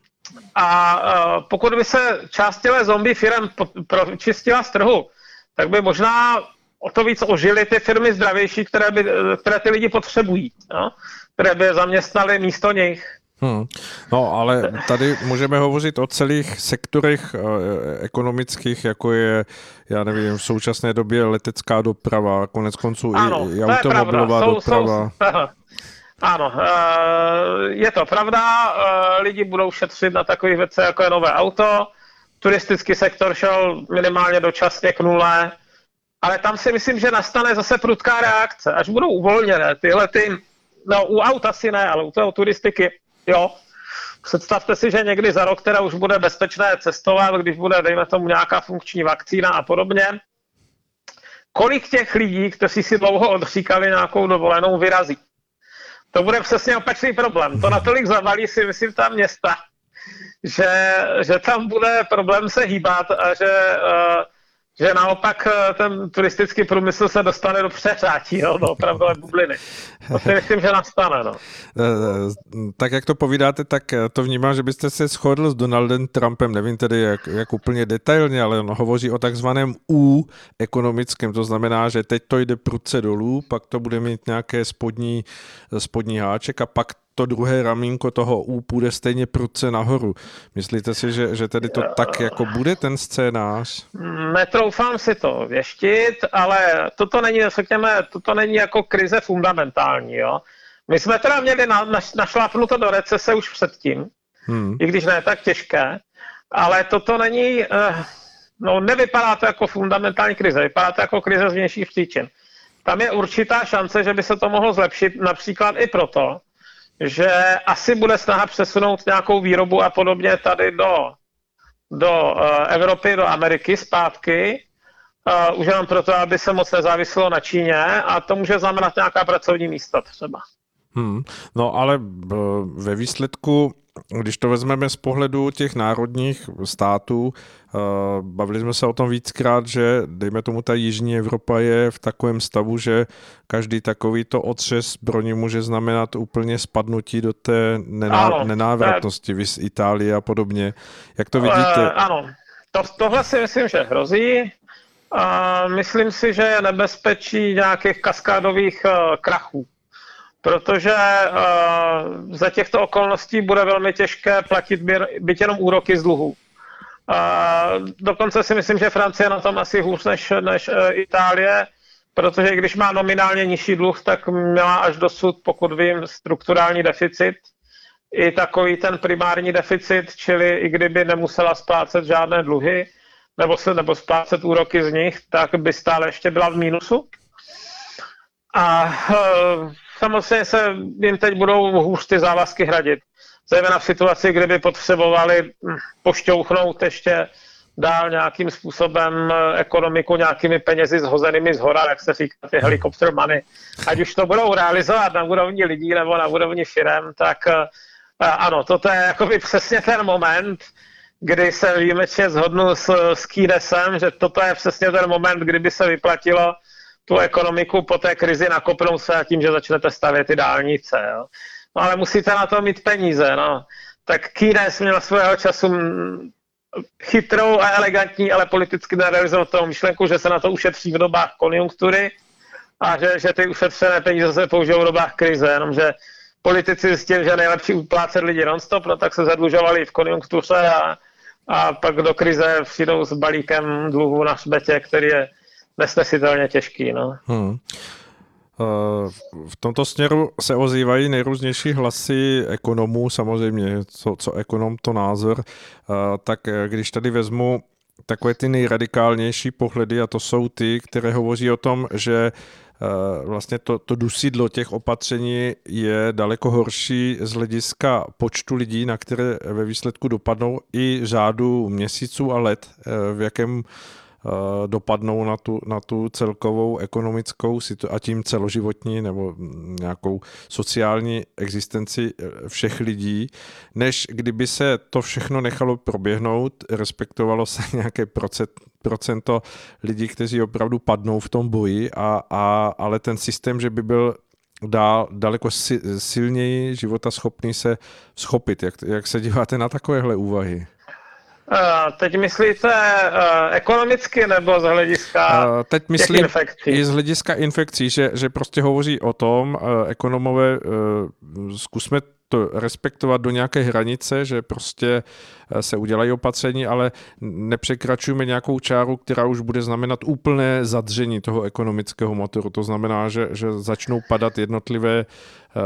A uh, pokud by se část těle zombie firm pročistila z trhu, tak by možná o to víc ožily ty firmy zdravější, které, by, které ty lidi potřebují, jo? Které by zaměstnali místo nich. Hmm. No, ale tady můžeme hovořit o celých sektorech e, ekonomických, jako je, já nevím, v současné době letecká doprava, konec konců ano, i, i automobilová jsou, doprava. Jsou, ano, eh, je to pravda, eh, lidi budou šetřit na takových věcech, jako je nové auto, turistický sektor šel minimálně dočasně k nule, ale tam si myslím, že nastane zase prudká reakce, až budou uvolněné tyhle ty, no u auta asi ne, ale u toho turistiky, jo, Představte si, že někdy za rok teda už bude bezpečné cestovat, když bude, dejme tomu, nějaká funkční vakcína a podobně. Kolik těch lidí, kteří si dlouho odříkali nějakou dovolenou, vyrazí? To bude přesně opačný problém. To natolik zavalí si, myslím, ta města, že, že tam bude problém se hýbat a že uh, že naopak eh, ten turistický průmysl se dostane do přeřátí, no, do opravdové bubliny. To si myslím, že nastane. No. Eh, eh, tak jak to povídáte, tak to vnímám, že byste se shodl s Donaldem Trumpem, nevím tedy jak, jak úplně detailně, ale on hovoří o takzvaném U ekonomickém, to znamená, že teď to jde prudce dolů, pak to bude mít nějaké spodní, spodní háček a pak to druhé ramínko toho U půjde stejně prudce nahoru. Myslíte si, že, že tedy to tak jako bude ten scénář? Netroufám si to věštit, ale toto není, řekněme, toto není jako krize fundamentální. Jo? My jsme teda měli na, na, našlápnuto do recese už předtím, hmm. i když ne tak těžké, ale toto není, eh, no nevypadá to jako fundamentální krize, vypadá to jako krize z vnějších příčin. Tam je určitá šance, že by se to mohlo zlepšit například i proto, že asi bude snaha přesunout nějakou výrobu a podobně tady do, do uh, Evropy, do Ameriky zpátky, uh, už jenom proto, aby se moc nezáviselo na Číně a to může znamenat nějaká pracovní místa třeba. Hmm. No ale eh, ve výsledku když to vezmeme z pohledu těch národních států, eh, bavili jsme se o tom víckrát, že dejme tomu ta jižní Evropa je v takovém stavu, že každý takovýto otřes zbrojní může znamenat úplně spadnutí do té nená, ano, nenávratnosti, vys Itálie a podobně. Jak to vidíte? Uh, ano, to, tohle si myslím, že hrozí. A myslím si, že je nebezpečí nějakých kaskádových uh, krachů protože uh, za těchto okolností bude velmi těžké platit byt jenom úroky z dluhu. Uh, dokonce si myslím, že Francie na tom asi hůř než, než uh, Itálie, protože když má nominálně nižší dluh, tak měla až dosud, pokud vím, strukturální deficit, i takový ten primární deficit, čili i kdyby nemusela splácet žádné dluhy, nebo, se, nebo splácet úroky z nich, tak by stále ještě byla v mínusu. A uh, samozřejmě se jim teď budou hůř ty závazky hradit. Zejména v situaci, kdyby potřebovali hm, pošťouchnout ještě dál nějakým způsobem eh, ekonomiku nějakými penězi zhozenými z hora, jak se říká, ty helikopter money. Ať už to budou realizovat na úrovni lidí nebo na úrovni firm, tak eh, ano, toto je jakoby přesně ten moment, kdy se výjimečně zhodnu s, s Kýnesem, že toto je přesně ten moment, kdyby se vyplatilo tu ekonomiku po té krizi nakopnout se a tím, že začnete stavět ty dálnice. Jo. No ale musíte na to mít peníze. No. Tak Keynes měl svého času chytrou a elegantní, ale politicky nerealizovanou myšlenku, že se na to ušetří v dobách konjunktury a že, že ty ušetřené peníze se použijou v dobách krize, jenomže politici zjistili, že nejlepší uplácet lidi non-stop, no tak se zadlužovali v konjunktuře a, a pak do krize přijdou s balíkem dluhů na hřbetě, který je nesnesitelně těžký. No. Hmm. V tomto směru se ozývají nejrůznější hlasy ekonomů, samozřejmě, co, co ekonom to názor, tak když tady vezmu takové ty nejradikálnější pohledy a to jsou ty, které hovoří o tom, že vlastně to, to dusidlo těch opatření je daleko horší z hlediska počtu lidí, na které ve výsledku dopadnou i řádu měsíců a let, v jakém Eh, dopadnou na tu, na tu celkovou ekonomickou a tím celoživotní nebo nějakou sociální existenci eh, všech lidí, než kdyby se to všechno nechalo proběhnout, respektovalo se nějaké procent, procento lidí, kteří opravdu padnou v tom boji, a, a, ale ten systém, že by byl dál, daleko silněji života schopný se schopit. Jak, jak se díváte na takovéhle úvahy? Teď myslíte uh, ekonomicky nebo z hlediska uh, Teď myslím infekcí? i z hlediska infekcí, že, že prostě hovoří o tom, uh, ekonomové, zkusme to respektovat do nějaké hranice, že prostě se udělají opatření, ale nepřekračujeme nějakou čáru, která už bude znamenat úplné zadření toho ekonomického motoru. To znamená, že, že začnou padat jednotlivé uh,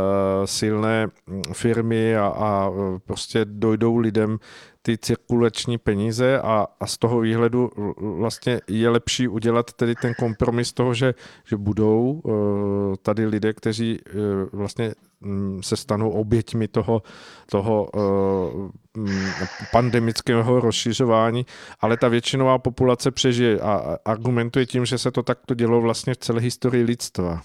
silné firmy a, a prostě dojdou lidem ty cirkulační peníze a, a z toho výhledu vlastně je lepší udělat tedy ten kompromis toho, že, že budou uh, tady lidé, kteří uh, vlastně um, se stanou oběťmi toho, toho uh, pandemického rozšiřování, ale ta většinová populace přežije a argumentuje tím, že se to takto dělo vlastně v celé historii lidstva.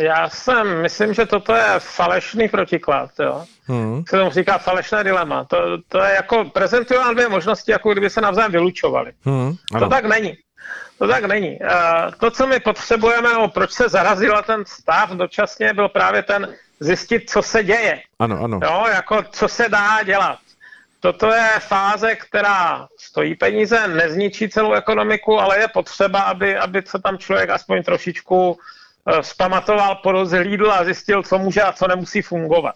Já jsem, myslím, že toto je falešný protiklad, jo. Hmm. Se tomu říká falešné dilema. To, to je jako, prezentuje nám dvě možnosti, jako kdyby se navzájem vylučovali. Hmm. To tak není. To tak není. Uh, to, co my potřebujeme, nebo proč se zarazila ten stav dočasně, byl právě ten zjistit, co se děje. Ano, ano. Jo, jako co se dá dělat. Toto je fáze, která stojí peníze, nezničí celou ekonomiku, ale je potřeba, aby, aby se tam člověk aspoň trošičku Eh, zpamatoval, porozhlídl a zjistil, co může a co nemusí fungovat.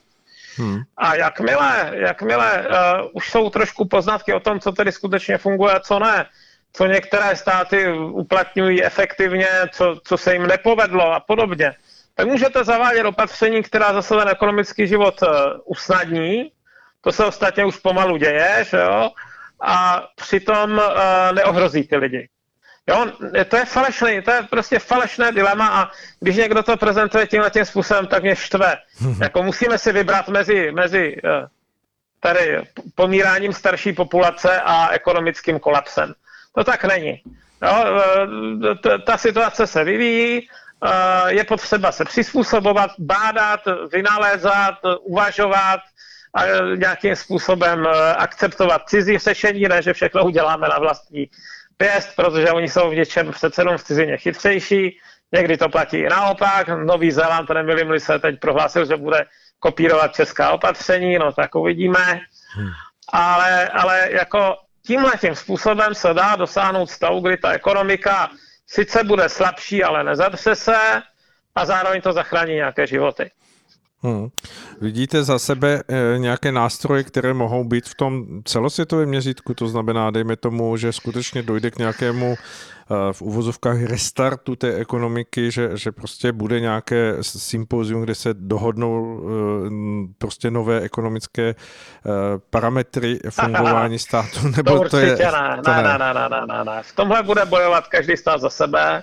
Hmm. A jakmile, jakmile uh, už jsou trošku poznatky o tom, co tedy skutečně funguje a co ne, co některé státy uplatňují efektivně, co, co se jim nepovedlo a podobně, tak můžete zavádět opatření, která zase ten ekonomický život uh, usnadní. To se ostatně už pomalu děje, že jo? A přitom uh, neohrozí ty lidi. Jo, to je falešný, to je prostě falešné dilema a když někdo to prezentuje tímhle tím způsobem, tak mě štve. jako musíme si vybrat mezi, mezi eh, tady pomíráním starší populace a ekonomickým kolapsem. To tak není. Jo, eh, ta situace se vyvíjí, eh, je potřeba se přizpůsobovat, bádat, vynalézat, uvažovat a nějakým způsobem akceptovat cizí řešení, ne, že všechno uděláme na vlastní pěst, protože oni jsou v něčem přece jenom v cizině chytřejší, někdy to platí i naopak, Nový Zéland, nemilím se teď prohlásil, že bude kopírovat česká opatření, no tak uvidíme, hmm. ale, ale jako tímhle tím způsobem se dá dosáhnout stavu, kdy ta ekonomika sice bude slabší, ale nezadře se a zároveň to zachrání nějaké životy. Hmm. Vidíte za sebe e, nějaké nástroje, které mohou být v tom celosvětovém měřítku? To znamená, dejme tomu, že skutečně dojde k nějakému e, v uvozovkách restartu té ekonomiky, že, že prostě bude nějaké sympozium, kde se dohodnou e, prostě nové ekonomické parametry fungování státu? Nebo to, to je, ne. To ne. Ne, ne, ne, ne, ne, ne. V tomhle bude bojovat každý stát za sebe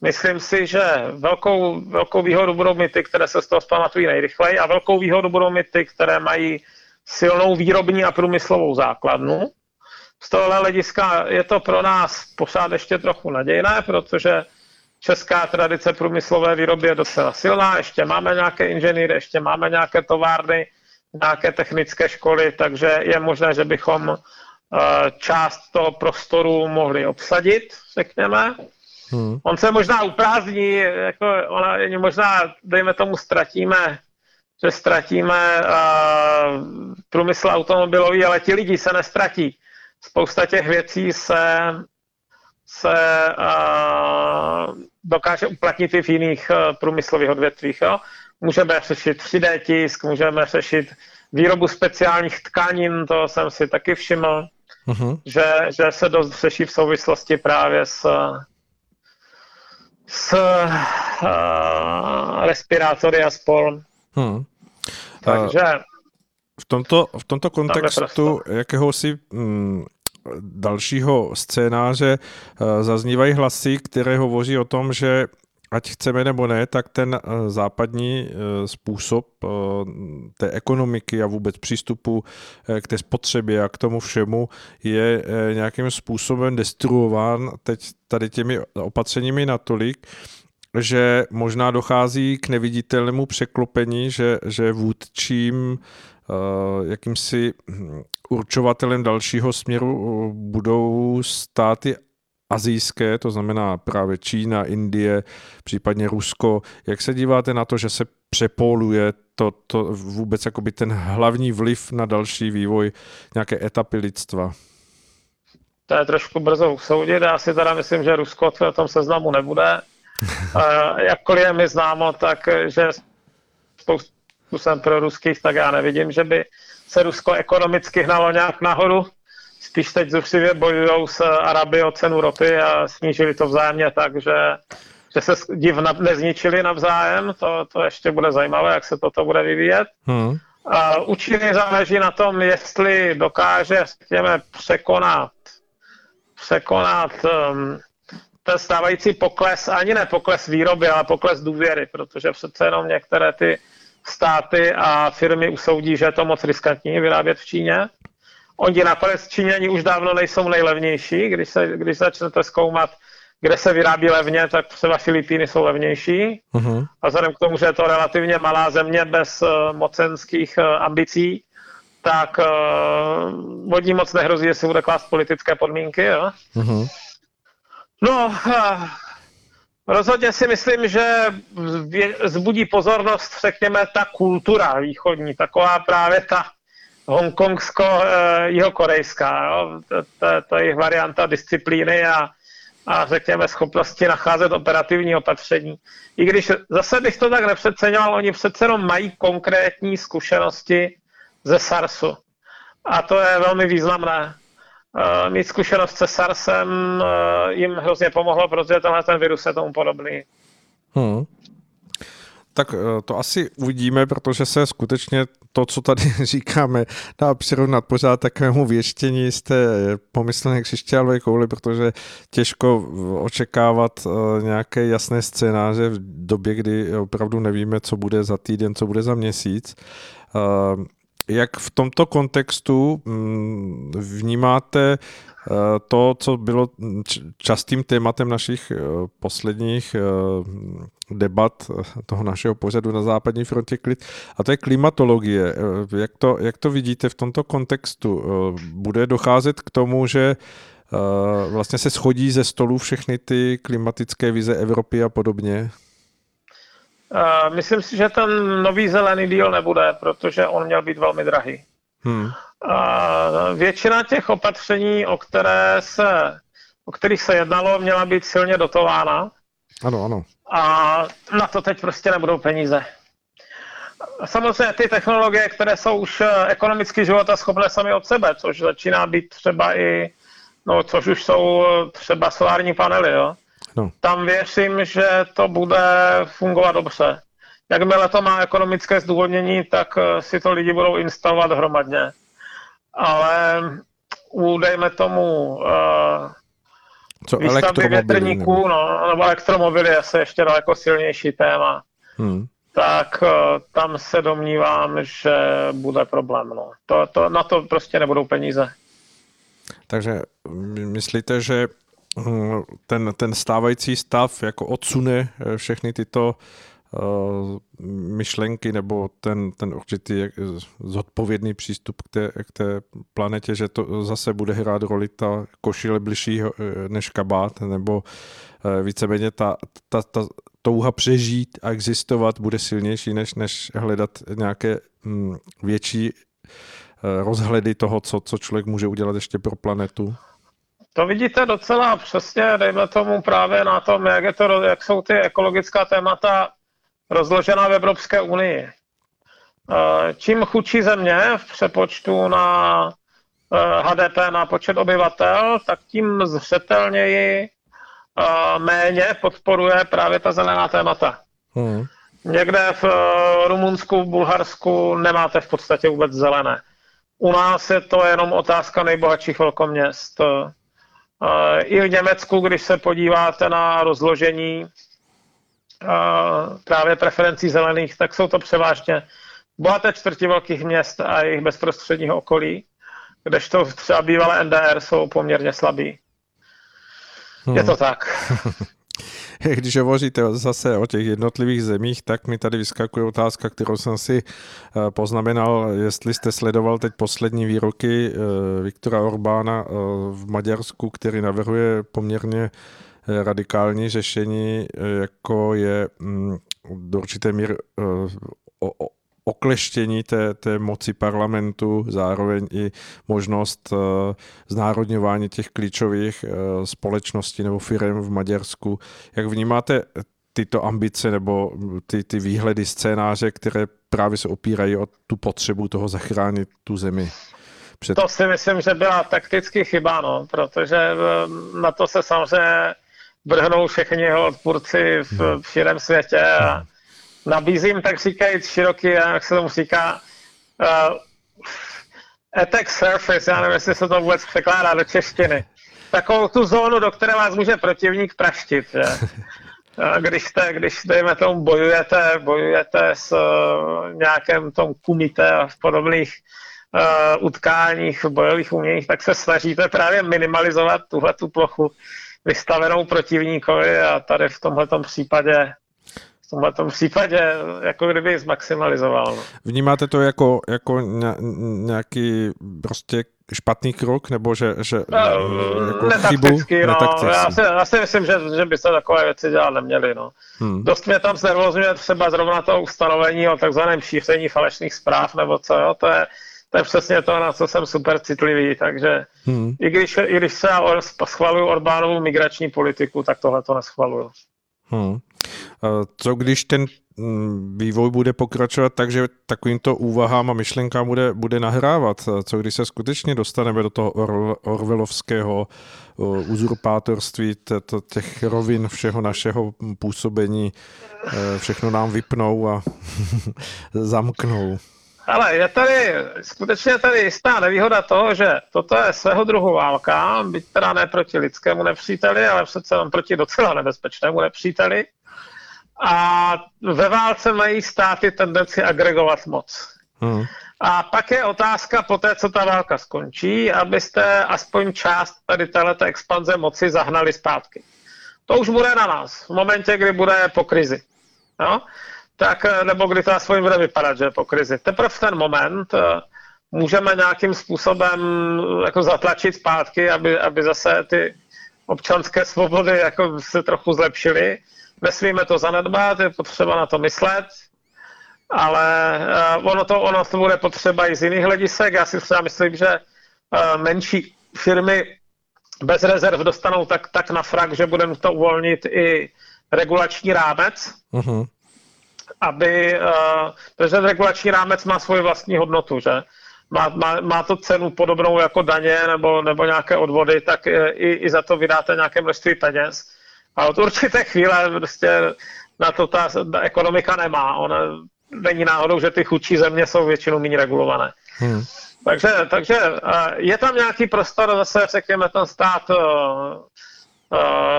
Myslím si, že velkou, velkou výhodu budou mít ty, které se z toho zpamatují nejrychleji a velkou výhodu budou mít ty, které mají silnou výrobní a průmyslovou základnu. Z tohohle hlediska je to pro nás pořád ještě trochu nadějné, protože česká tradice průmyslové výroby je docela silná, ještě máme nějaké inženýry, ještě máme nějaké továrny, nějaké technické školy, takže je možné, že bychom eh, část toho prostoru mohli obsadit, řekněme. Hmm. On se možná uprázdní, jako ona, možná, dejme tomu, ztratíme, že ztratíme uh, průmysl automobilový, ale ti lidi se nestratí. Spousta těch věcí se, se uh, dokáže uplatnit i v jiných uh, průmyslových odvětvích. Jo? Můžeme řešit 3D tisk, můžeme řešit výrobu speciálních tkanin, to jsem si taky všiml. uh-huh. že, že se dost řeší v souvislosti právě s, s uh, respirátory a spol. Hmm. Takže v tomto, v tomto kontextu jakéhosi mm, dalšího scénáře uh, zaznívají hlasy, které hovoří o tom, že ať chceme nebo ne, tak ten uh, západní uh, způsob té ekonomiky a vůbec přístupu k té spotřebě a k tomu všemu je nějakým způsobem destruován teď tady těmi opatřeními natolik, že možná dochází k neviditelnému překlopení, že, že vůdčím jakýmsi hm, určovatelem dalšího směru budou státy azijské, to znamená právě Čína, Indie, případně Rusko. Jak se díváte na to, že se přepoluje to, to vůbec jakoby ten hlavní vliv na další vývoj nějaké etapy lidstva? To je trošku brzo usoudit. Já si teda myslím, že Rusko v tom seznamu nebude. Jakkoliv je mi známo, tak že spoustu jsem pro ruských, tak já nevidím, že by se Rusko ekonomicky hnalo nějak nahoru. Spíš teď zuřivě bojují s Araby o cenu ropy a snížili to vzájemně tak, že, že se div nezničili navzájem. To, to ještě bude zajímavé, jak se toto bude vyvíjet. Hmm. A u Číny záleží na tom, jestli dokáže, řekněme, překonat, překonat um, ten stávající pokles, ani ne pokles výroby, ale pokles důvěry, protože přece jenom některé ty státy a firmy usoudí, že je to moc riskantní vyrábět v Číně. Oni nakonec Číňani už dávno nejsou nejlevnější, když, se, když začnete zkoumat, kde se vyrábí levně, tak třeba Filipíny jsou levnější. Uh-huh. A vzhledem k tomu, že je to relativně malá země bez uh, mocenských uh, ambicí, tak uh, vodní moc nehrozí, jestli bude klást politické podmínky. Jo? Uh-huh. No, rozhodně si myslím, že zbudí pozornost, řekněme, ta kultura východní, taková právě ta hongkongsko-jihokorejská, to, to je jejich varianta disciplíny a, a řekněme schopnosti nacházet operativní opatření. I když zase bych to tak nepřeceňoval, oni přece jenom mají konkrétní zkušenosti ze SARSu. A to je velmi významné. Uh, mít zkušenost se SARSem uh, jim hrozně pomohlo, protože tenhle ten virus je tomu podobný. Hmm. Tak eh, to asi uvidíme, protože se skutečně to, co tady říkáme, dá přirovnat pořád takovému věštění z té pomyslné křišťálové kouli, protože těžko očekávat nějaké jasné scénáře v době, kdy opravdu nevíme, co bude za týden, co bude za měsíc. Jak v tomto kontextu mm, vnímáte eh, to, co bylo častým tématem našich eh, posledních eh, debat toho našeho pořadu na západní frontě klid, a to je klimatologie. Jak to, jak to vidíte v tomto kontextu? Bude docházet k tomu, že vlastně se schodí ze stolu všechny ty klimatické vize Evropy a podobně? Myslím si, že ten nový zelený díl nebude, protože on měl být velmi drahý. Hmm. Většina těch opatření, o, které se, o kterých se jednalo, měla být silně dotována. Ano, ano. A na to teď prostě nebudou peníze. Samozřejmě ty technologie, které jsou už eh, ekonomicky života schopné sami od sebe, což začíná být třeba i, no, což už jsou třeba solární panely, jo No. Tam věřím, že to bude fungovat dobře. Jakmile to má ekonomické zdůvodnění, tak eh, si to lidi budou instalovat hromadně. Ale u, dejme tomu, uh, Co výstavby větrníků, nebo? No, nebo elektromobily je se ještě daleko silnější téma. Hmm. Tak uh, tam se domnívám, že bude problém. No. To, to, na to prostě nebudou peníze. Takže myslíte, že ten, ten stávající stav jako odsune eh, všechny tyto uh, myšlenky nebo ten, ten určitý eh, zodpovědný přístup k té, k té planetě, že to zase bude hrát roli ta košile bližší než kabát, nebo víceméně ta, ta, ta touha přežít a existovat bude silnější, než, než hledat nějaké hm, větší rozhledy toho, co, co člověk může udělat ještě pro planetu? To vidíte docela přesně, dejme tomu právě na tom, jak, je to, jak jsou ty ekologická témata rozložena v Evropské unii. Eh, čím chudší země v přepočtu na HDP na počet obyvatel, tak tím zřetelněji méně podporuje právě ta zelená témata. Hmm. Někde v Rumunsku, v Bulharsku nemáte v podstatě vůbec zelené. U nás je to jenom otázka nejbohatších velkoměst. I v Německu, když se podíváte na rozložení právě preferencí zelených, tak jsou to převážně bohaté čtvrti velkých měst a jejich bezprostředního okolí, kdežto třeba bývalé NDR jsou poměrně slabí. Hmm. Je to tak. Když hovoříte zase o těch jednotlivých zemích, tak mi tady vyskakuje otázka, kterou jsem si eh, poznamenal, jestli jste sledoval teď poslední výroky eh, Viktora Orbána eh, v Maďarsku, který navrhuje poměrně radikální řešení, jako je mm, do určité míry okleštění té, té moci parlamentu, zároveň i možnost uh, znárodňování těch klíčových společností nebo firm v Maďarsku. Jak vnímáte tyto ambice nebo ty, ty výhledy scénáře, které právě se opírají o tu potřebu toho zachránit tu zemi? Před... To si myslím, že byla takticky chyba, no, protože eh, na to se samozřejmě vrhnou všechny jeho odpůrci v, hmm. v širém světě a hmm nabízím, tak říkají široký, jak se tomu říká, uh, attack surface, já nevím, jestli se to vůbec překládá do češtiny. Takovou tu zónu, do které vás může protivník praštit, že? Když, jste, když dejme tomu bojujete, bojujete s uh, nějakém tom kumite a v podobných uh, utkáních, v bojových uměních, tak se snažíte právě minimalizovat tuhle tu plochu vystavenou protivníkovi a tady v tomhle případě v tomhle tom případě jako kdyby zmaximalizoval. No. Vnímáte to jako, jako nějaký prostě špatný krok, nebo že, že no, jako chybu? No, já, si, já si myslím, že, že by se takové věci dělat neměly. No. Hmm. Dost mě tam znervozňuje třeba zrovna to ustanovení o takzvaném šíření falešných zpráv, nebo co, jo, to je, to je přesně to, na co jsem super citlivý, takže hmm. i, když, i když se schvaluju Orbánovu migrační politiku, tak tohle to neschvaluju. Hmm. Co když ten mm, vývoj bude pokračovat tak, že takovýmto úvahám a myšlenkám bude, bude nahrávat? Co když se skutečně dostaneme do toho orvelovského uzurpátorství, těch rovin všeho našeho působení, e, všechno nám vypnou a zamknou? Ale je tady, skutečně tady jistá nevýhoda toho, že toto je svého druhu válka, byť teda ne proti lidskému nepříteli, ale přece jen proti docela nebezpečnému nepříteli. A ve válce mají státy tendenci agregovat moc. Hmm. A pak je otázka po té, co ta válka skončí, abyste aspoň část tady této expanze moci zahnali zpátky. To už bude na nás, v momentě, kdy bude po krizi. No? Tak, nebo kdy to aspoň bude vypadat, že po krizi. Teprve v ten moment eh, můžeme nějakým způsobem jako zatlačit zpátky, aby, aby zase ty občanské svobody jako se trochu zlepšily nesmíme to zanedbat, je potřeba na to myslet, ale ono, to, ono to bude potřeba i z jiných hledisek. Já si třeba myslím, že menší firmy bez rezerv dostanou tak, tak na frak, že bude to uvolnit i regulační rámec, uh-huh. Aby, uh, protože regulační rámec má svoji vlastní hodnotu, že? Má, má, má to cenu podobnou jako daně nebo, nebo nějaké odvody, tak i, i za to vydáte nějaké množství peněz. A od určité chvíle prostě na to ta, ta ekonomika nemá. Ona není náhodou, že ty chudší země jsou většinou méně regulované. Hmm. Takže, takže je tam nějaký prostor zase, řekněme, ten stát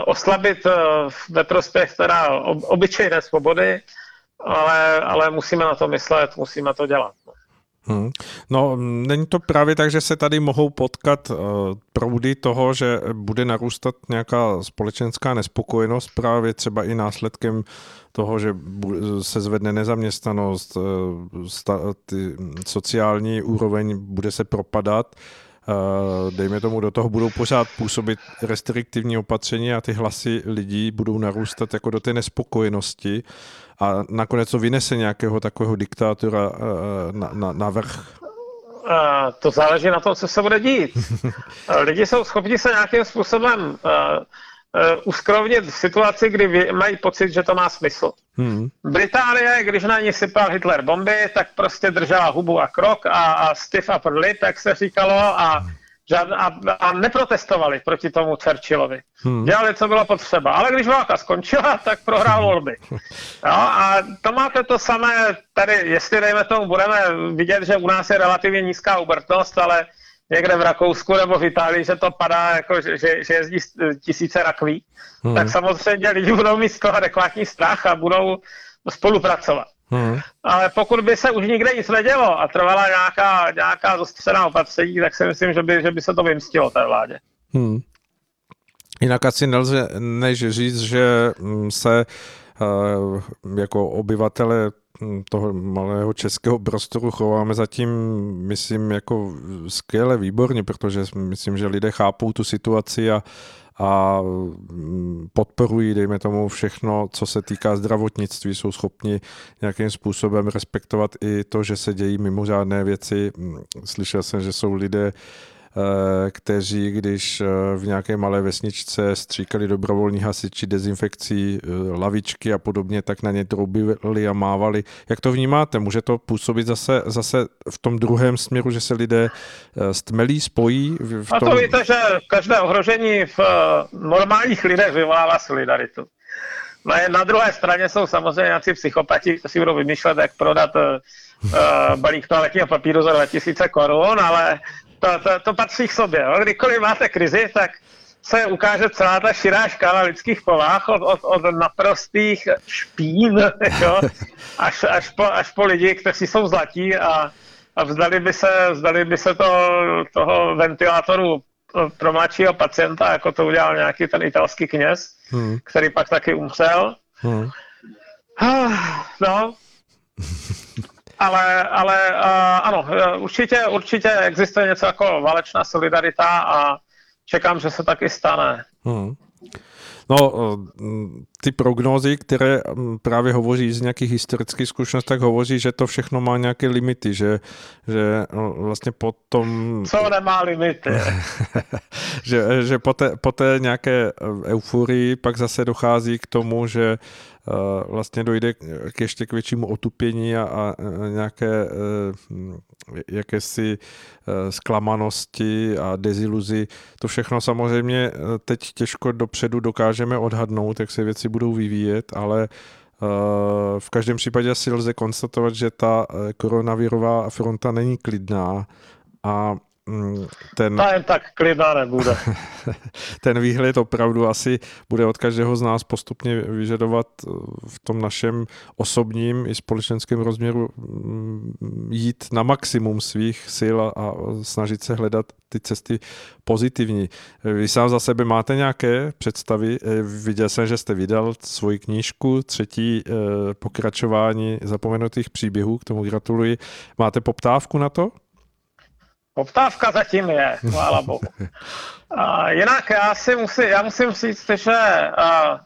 oslabit uh, ve prospěch teda obyčejné svobody, ale, ale musíme na to myslet, musíme to dělat. Hmm. No, není to právě tak, že se tady mohou potkat uh, proudy toho, že bude narůstat nějaká společenská nespokojenost právě třeba i následkem toho, že se zvedne nezaměstnanost, uh, sta, ty sociální úroveň bude se propadat, uh, dejme tomu, do toho budou pořád působit restriktivní opatření a ty hlasy lidí budou narůstat jako do té nespokojenosti a nakonec to vynese nějakého takového diktátora eh, na, na, na vrch? Uh, to záleží na tom, co se bude dít. Lidi jsou schopni se nějakým způsobem uskrovnit v situaci, kdy mají pocit, že to má smysl. Hmm. Británie, když na ní sypal Hitler bomby, tak prostě držela hubu a krok a, a stiff upper lip, jak se říkalo, a a, a neprotestovali proti tomu Churchillovi. Hmm. Dělali, co bylo potřeba. Ale když válka skončila, tak prohrál volby. Jo, a to máte to samé tady, jestli dejme tomu, budeme vidět, že u nás je relativně nízká ubrtnost, ale někde v Rakousku nebo v Itálii, že to padá, jako, že, že jezdí tisíce rakví, hmm. tak samozřejmě lidi budou mít z toho adekvátní strach a budou spolupracovat. Hmm. Ale pokud by se už nikde nic nedělo a trvala nějaká, nějaká zostřená opatření, tak si myslím, že by, že by se to vymstilo té vládě. Hmm. Jinak asi nelze než říct, že mm, se uh, jako obyvatele toho malého českého prostoru chováme zatím, myslím, jako skvěle výborně, protože myslím, že lidé chápou tu situaci a a podporují, dejme tomu, všechno, co se týká zdravotnictví, jsou schopni nějakým způsobem respektovat i to, že se dějí mimořádné věci. Slyšel jsem, že jsou lidé, kteří, když eh, v nějaké malé vesničce stříkali dobrovolní hasiči dezinfekcí eh, lavičky a podobně, tak na ně troubili a mávali. Jak to vnímáte? Může to působit zase, zase v tom druhém směru, že se lidé stmelí, spojí? V tom... A to víte, že každé ohrožení v normálních lidech vyvolává solidaritu. No na druhé straně jsou samozřejmě nějací psychopati, kteří si budou vymýšlet, jak prodat uh, balík toaletního papíru za 2000 korun, ale to, to, to patří k sobě. Jo? Kdykoliv máte krizi, tak se ukáže celá ta širá škála lidských povah od, od, od naprostých špín jo? Až, až, po, až po lidi, kteří jsou zlatí a, a vzdali by se, vzdali by se to, toho ventilátoru pro mladšího pacienta, jako to udělal nějaký ten italský kněz, hmm. který pak taky umřel. Hmm. No, ale, ale uh, ano, e, určitě, určitě existuje něco jako válečná solidarita a čekám, že se taky stane. Hmm. No, e, ty prognózy, které právě hovoří z nějakých historických zkušeností, tak hovoří, že to všechno má nějaké limity, že, že vlastně potom... Co nemá limity? že že po, té, po té nějaké euforii pak zase dochází k tomu, že Eh, vlastně dojde k ještě k většímu otupění a, a nějaké eh, jakési eh, zklamanosti a deziluzi. To všechno samozřejmě teď těžko dopředu dokážeme odhadnout, jak se věci budou vyvíjet, ale v každém případě si lze konstatovat, že ta koronavirová fronta není klidná a ten... Ta jen tak klidná nebude. ten výhled opravdu asi bude od každého z nás postupně vyžadovat eh, v tom našem osobním i společenském rozměru mm, jít na maximum svých sil a snažit se hledat ty cesty pozitivní. Vy sám za sebe máte nějaké představy? Eh, viděl jsem, že jste vydal svoji knížku, třetí eh, pokračování zapomenutých příběhů, k tomu gratuluji. Máte poptávku na to? Poptávka zatím je, chvála bohu. A jinak já, si musí, já musím říct, že a,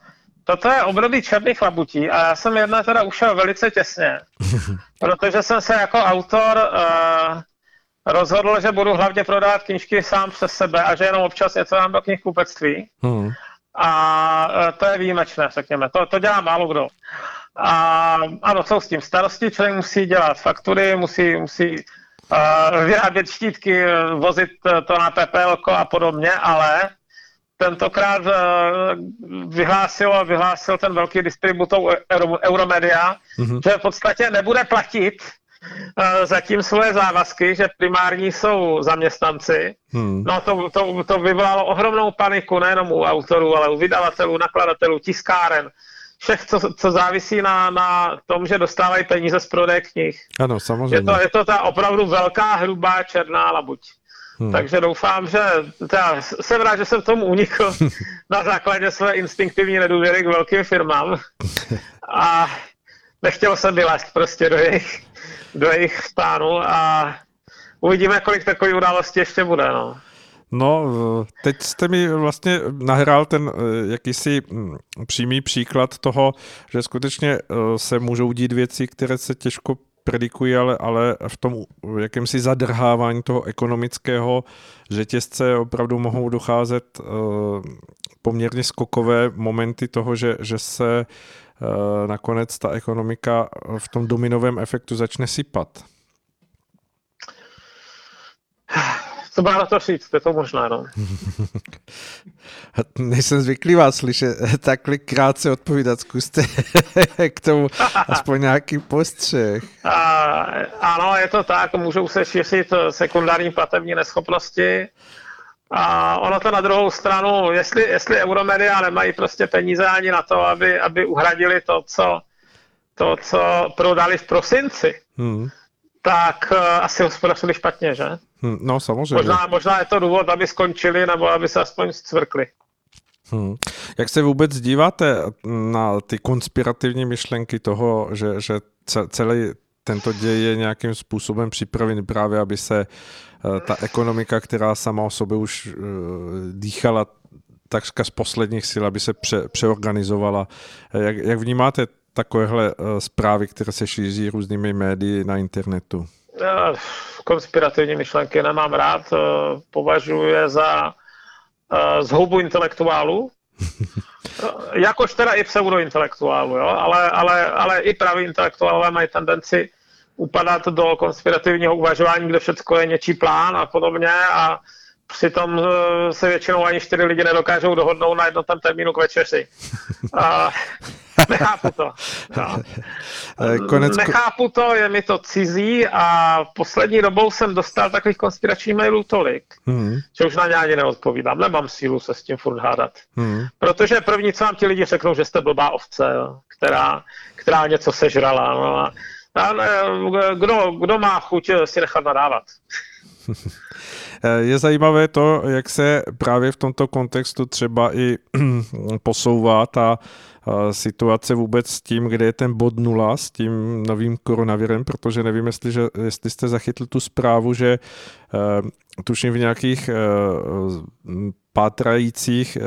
toto je období černých labutí a já jsem jedna teda ušel velice těsně, protože jsem se jako autor a, rozhodl, že budu hlavně prodávat knížky sám přes sebe a že jenom občas něco dám do knihkupectví. Hmm. A, a to je výjimečné, řekněme. To, to dělá málo kdo. A ano, jsou s tím starosti, člověk musí dělat faktury, musí, musí vyrábět štítky, vozit to na pepelko a podobně, ale tentokrát eh, vyhlásil, vyhlásil ten velký distributor Euromedia, mm-hmm. že v podstatě nebude platit eh, zatím svoje závazky, že primární jsou zaměstnanci. Hmm. No to, to, to vyvolalo ohromnou paniku nejenom u autorů, ale u vydavatelů, nakladatelů, tiskáren, všech, co, co závisí na, na tom, že dostávají peníze z prodeje knih. Ano, samozřejmě. Je to, je to ta opravdu velká, hrubá, černá labuť. Hmm. Takže doufám, že teda, jsem rád, že jsem tomu unikl na základě své instinktivní nedůvěry k velkým firmám a nechtěl jsem vylézt prostě do jejich, do jejich stánu a uvidíme, kolik takových událostí ještě bude. No. No, teď jste mi vlastně nahrál ten eh, jakýsi hm, přímý příklad toho, že skutečně eh, se můžou dít věci, které se těžko predikují, ale, ale v tom jakémsi zadrhávání toho ekonomického řetězce opravdu mohou docházet poměrně skokové momenty toho, že, že se nakonec ta ekonomika v tom dominovém efektu začne sypat. Co má na to říct, je to možná, no. Nejsem zvyklý vás slyšet takhle krátce odpovídat. Zkuste k tomu aspoň nějaký postřeh. A, ano, je to tak. Můžou se šířit sekundární platební neschopnosti. A ono to na druhou stranu, jestli, jestli euromedia nemají prostě peníze ani na to, aby, aby uhradili to, co, to, co prodali v prosinci, hmm. tak uh, asi hospodařili špatně, že? Hmm, no, samozřejmě. Možná, možná je to důvod, aby skončili, nebo aby se aspoň zcvrkli. Hmm. Jak se vůbec díváte na ty konspirativní myšlenky toho, že, že celý tento děj je nějakým způsobem připravený právě, aby se eh, ta ekonomika, která sama o sobě už eh, dýchala takřka z posledních sil, aby se pře, přeorganizovala. Jak, jak vnímáte takovéhle eh, zprávy, které se šíří různými médii na internetu? Já konspirativní myšlenky nemám rád, považuji je za zhubu intelektuálů, jakož teda i pseudointelektuálů, jo? Ale, ale, ale i praví intelektuálové mají tendenci upadat do konspirativního uvažování, kde všechno je něčí plán a podobně a přitom eh, se většinou ani čtyři lidi nedokážou dohodnout na jednotném termínu k večeři. A nechápu to. No. Konec... Nechápu to, je mi to cizí a poslední dobou jsem dostal takových konspiračních mailů tolik, hmm. že už na ně ani neodpovídám. Nemám sílu se s tím furt hádat. Hmm. Protože první, co vám ti lidi řeknou, že jste blbá ovce, která, která něco sežrala. No a, a kdo, kdo má chuť si nechat nadávat? Je zajímavé to, jak se právě v tomto kontextu třeba i posouvá ta situace vůbec s tím, kde je ten bod nula s tím novým koronavirem, protože nevím, jestli, že, jestli jste zachytli tu zprávu, že uh, tuším v nějakých pátrajících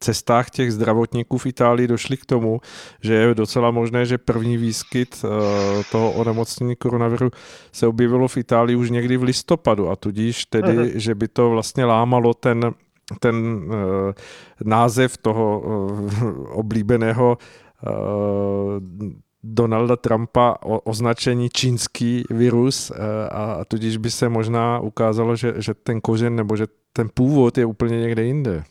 cestách těch zdravotníků v Itálii došli k tomu, že je docela možné, že první výskyt toho onemocnění koronaviru se objevilo v Itálii už někdy v listopadu a tudíž tedy, uh-huh. že by to vlastně lámalo ten ten uh, název toho uh, oblíbeného uh, Donalda Trumpa o označení čínský virus a tudíž by se možná ukázalo, že, že ten kořen nebo že ten původ je úplně někde jinde.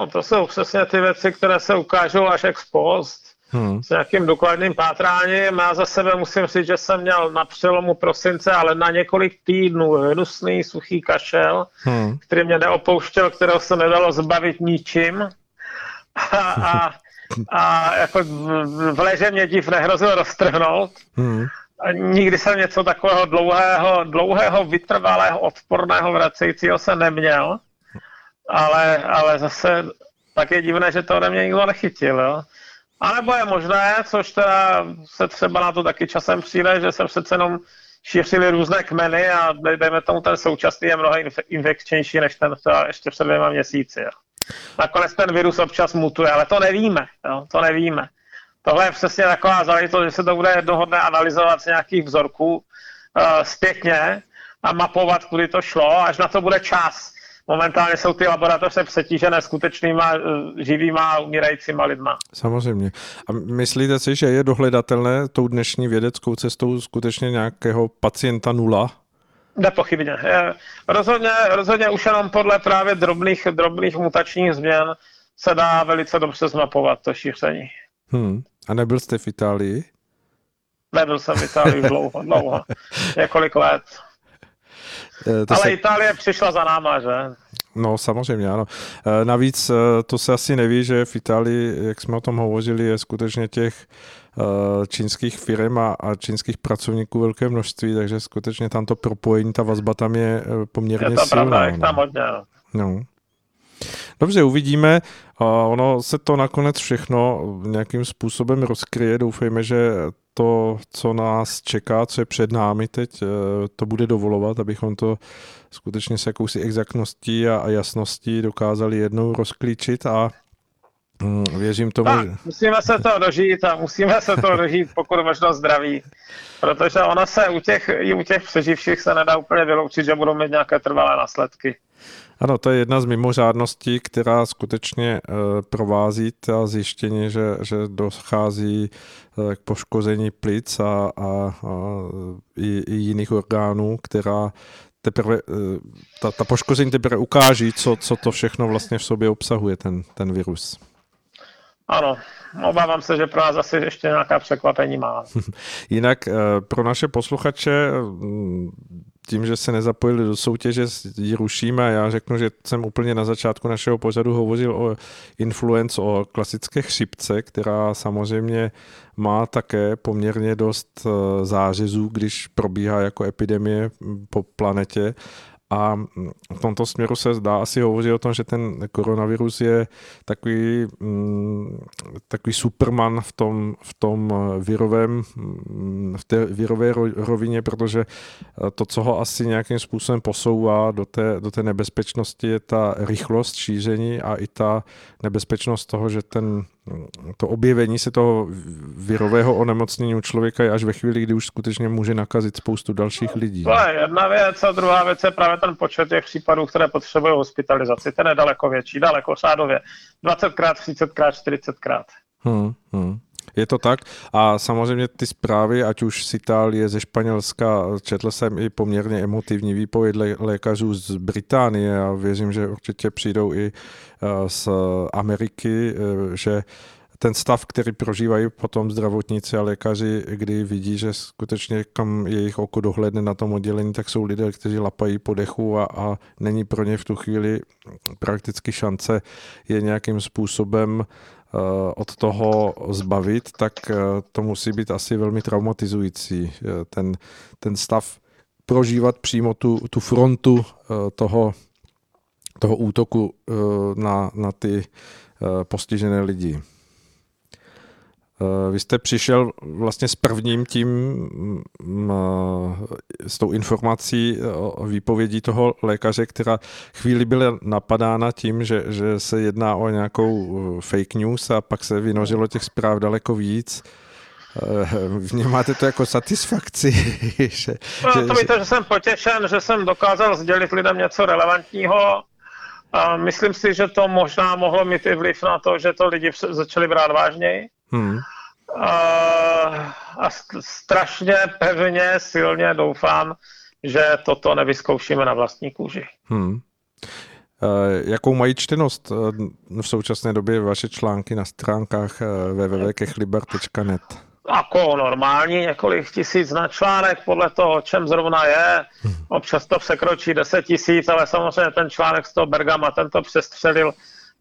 No, to jsou přesně ty věci, které se ukážou až ex post hmm. s nějakým důkladným pátráním. Já za sebe musím říct, že jsem měl na přelomu prosince, ale na několik týdnů hnusný, suchý kašel, hmm. který mě neopouštěl, kterého se nedalo zbavit ničím. A, a, a jako v, v leže mě div nehrozil roztrhnout. Hmm. A nikdy jsem něco takového dlouhého, dlouhého, vytrvalého, odporného, vracejícího se neměl. Ale, ale zase tak je divné, že to ode mě nikdo nechytil. Jo? A nebo je možné, což teda se třeba na to taky časem přijde, že se přece jenom šířily různé kmeny a dejme tomu ten současný je mnohem infekčnější než ten třeba ještě před dvěma měsíci. Jo. Nakonec ten virus občas mutuje, ale to nevíme. Jo, to nevíme. Tohle je přesně taková záležitost, že se to bude jednohodné analyzovat z nějakých vzorků uh, zpětně a mapovat, kudy to šlo, až na to bude čas momentálně jsou ty laboratoře přetížené skutečnýma eh, živýma umírajícíma lidma. Samozřejmě. A myslíte si, že je dohledatelné tou dnešní vědeckou cestou skutečně nějakého pacienta nula? Nepochybně. Rozhodně, rozhodně už jenom podle právě drobných, drobných mutačních změn se dá velice dobře zmapovat to šíření. Hmm. A nebyl jste v Itálii? Nebyl jsem v Itálii dlouho, dlouho. Několik let. Eh, to Ale se... Itálie přišla za náma, že? No samozřejmě, ano. Eh, navíc eh, to se asi neví, že v Itálii, jak jsme o tom hovořili, je skutečně těch čínských firm a, a čínských pracovníků velké množství, takže skutečně tam to propojení, ta vazba tam je poměrně je to silná. Pravda, jak tam hodně. No. Dobře, uvidíme. Ono se to nakonec všechno nějakým způsobem rozkryje. Doufejme, že to, co nás čeká, co je před námi teď, eh, to bude dovolovat, abychom to skutečně s jakousi exaktností a jasností dokázali jednou rozklíčit a Mm, věřím tomu. Tak, musíme se to dožít a musíme se to dožít, pokud možno zdraví. Protože ona se u těch, i u těch přeživších se nedá úplně vyloučit, že budou mít nějaké trvalé následky. Ano, to je jedna z mimořádností, která skutečně uh, provází ta zjištění, že, že dochází uh, k poškození plic a, a, a i, i jiných orgánů, která teprve, uh, ta, ta poškození teprve ukáží, co, co to všechno vlastně v sobě obsahuje, ten, ten virus. Ano, obávám se, že pro nás asi ještě nějaká překvapení má. Jinak pro naše posluchače tím, že se nezapojili do soutěže, ji rušíme já řeknu, že jsem úplně na začátku našeho pořadu hovořil o influence, o klasické chřipce, která samozřejmě má také poměrně dost eh, zářezů, když probíhá jako epidemie po planetě a v tomto směru se zdá asi hovoří o tom, že ten koronavirus je takový, mm, takový superman v tom, v tom virovém, mm, v té virové rovině, protože to, co ho asi nějakým způsobem posouvá do té, do té nebezpečnosti, je ta rychlost šíření a i ta nebezpečnost toho, že ten to objevení se toho virového onemocnění u člověka je až ve chvíli, kdy už skutečně může nakazit spoustu dalších lidí. To je jedna věc a druhá věc je právě ten počet těch případů, které potřebují hospitalizaci. Ten je daleko větší, daleko řádově. 20krát, 30krát, 40krát. Hmm, hmm. Je to tak. A samozřejmě ty zprávy, ať už z Itálie, ze Španělska, četl jsem i poměrně emotivní výpověď lékařů z Británie a věřím, že určitě přijdou i eh, z Ameriky, eh, že ten stav, který prožívají potom zdravotníci a lékaři, kdy vidí, že skutečně kam jejich oko dohledne na tom oddělení, tak jsou lidé, kteří lapají po dechu a, a není pro ně v tu chvíli prakticky šance je nějakým způsobem od toho zbavit, tak eh, to musí být asi velmi traumatizující. Eh, ten, ten stav prožívat přímo tu, tu frontu toho, toho útoku na, na ty postižené lidi. Vy jste přišel vlastně s prvním tím, mm, s tou informací o výpovědí toho lékaře, která chvíli byla napadána tím, že, že se jedná o nějakou fake news a pak se vynožilo těch zpráv daleko víc. Vnímáte to jako satisfakci? že, no, to víte, že jsem potěšen, že jsem dokázal sdělit lidem něco relevantního. A myslím si, že to možná mohlo mít i vliv na to, že to lidi začali brát vážněji. Hmm. A, a strašně pevně, silně doufám, že toto nevyzkoušíme na vlastní kůži. Hmm. Jakou mají čtenost e, v současné době vaše články na stránkách e, www.kechliber.net? Jako normální, několik tisíc na článek podle toho, o čem zrovna je. Hmm. Občas to překročí 10 tisíc, ale samozřejmě ten článek z toho Bergama, ten to přestřelil,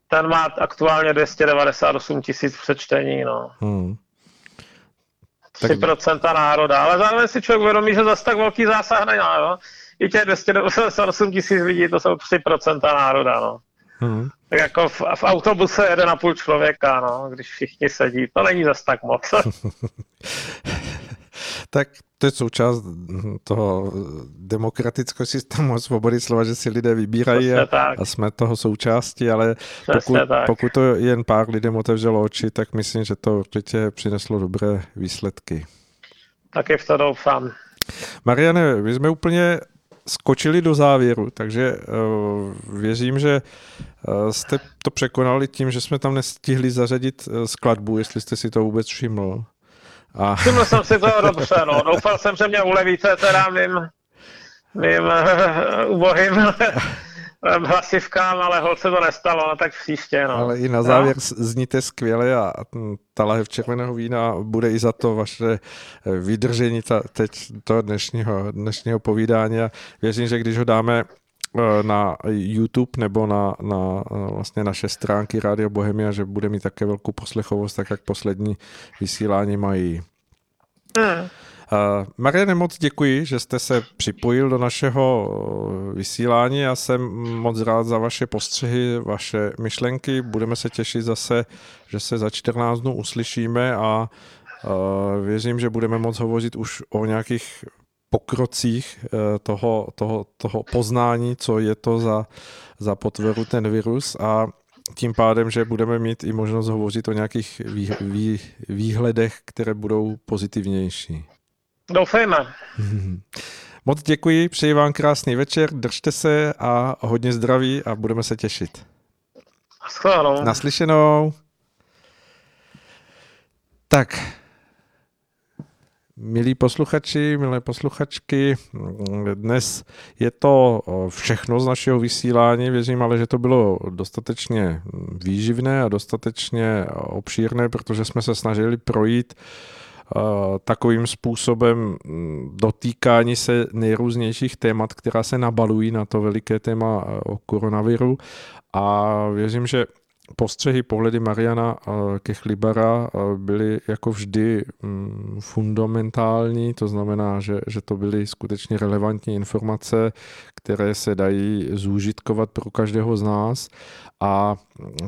ten má aktuálně 298 tisíc přečtení. No. Hmm. 3% tak... národa, ale zároveň si člověk uvědomí, že zase tak velký zásah nemá, jo. I těch 298 tisíc lidí, to jsou 3% národa, no. Hmm. Tak jako v, v autobuse jede na půl člověka, no, když všichni sedí, to není zase tak moc. tak to je součást toho demokratického systému svobody slova, že si lidé vybírají a, a jsme toho součástí, ale pokud, pokud to jen pár lidem otevřelo oči, tak myslím, že to určitě přineslo dobré výsledky. Taky v to doufám. Mariane, my jsme úplně skočili do závěru, takže uh, věřím, že uh, jste to překonali tím, že jsme tam nestihli zařadit uh, skladbu, jestli jste si to vůbec všiml. A... Všiml jsem si to dobře, no. Doufal jsem, že mě ulevíte teda mým, mým uh, ubohým hlasivkám, ale holce to nestalo, no tak příště. No. Ale i na závěr no. zníte skvěle a ta lahev červeného vína bude i za to vaše eh, vydržení ta, teď toho dnešního, dnešního povídání a věřím, že když ho dáme na YouTube nebo na, na eh, vlastně naše stránky Rádio Bohemia, že bude mít také velkou poslechovost, tak jak poslední vysílání mají. Mm. Uh, Mariane, moc děkuji, že jste se připojil do našeho vysílání. Já jsem moc rád za vaše postřehy, vaše myšlenky. Budeme se těšit zase, že se za 14 dnů uslyšíme a uh, věřím, že budeme moc hovořit už o nějakých pokrocích eh, toho, toho, toho poznání, co je to za, za potvoru ten virus a tím pádem, že budeme mít i možnost hovořit o nějakých vý, vý, výhledech, které budou pozitivnější. Doufejme. Moc děkuji, přeji vám krásný večer, držte se a hodně zdraví a budeme se těšit. Schválnou. Naslyšenou. Tak, milí posluchači, milé posluchačky, dnes je to všechno z našeho vysílání, věřím ale, že to bylo dostatečně výživné a dostatečně obšírné, protože jsme se snažili projít takovým způsobem dotýkání se nejrůznějších témat, která se nabalují na to veliké téma o koronaviru. A věřím, že postřehy, pohledy Mariana ke Chlibara byly jako vždy mm, fundamentální, to znamená, že, že to byly skutečně relevantní informace, které se dají zúžitkovat pro každého z nás. A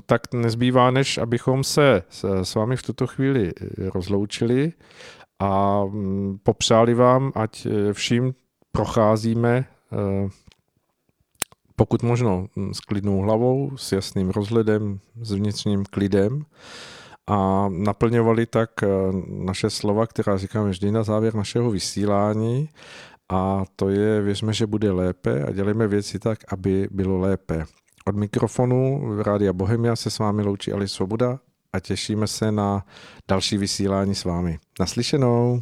tak nezbývá, než abychom se s vámi v tuto chvíli rozloučili a mm, popřáli vám, ať vším procházíme eh, pokud možno mm, s klidnou hlavou, s jasným rozhledem, s vnitřním klidem a naplňovali tak eh, naše slova, která říkáme vždy na závěr našeho vysílání a to je, věřme, že bude lépe a dělejme věci tak, aby bylo lépe. Od mikrofonu Rádia Bohemia se s vámi loučí Ali Svoboda a těšíme se na další vysílání s vámi. Naslyšenou.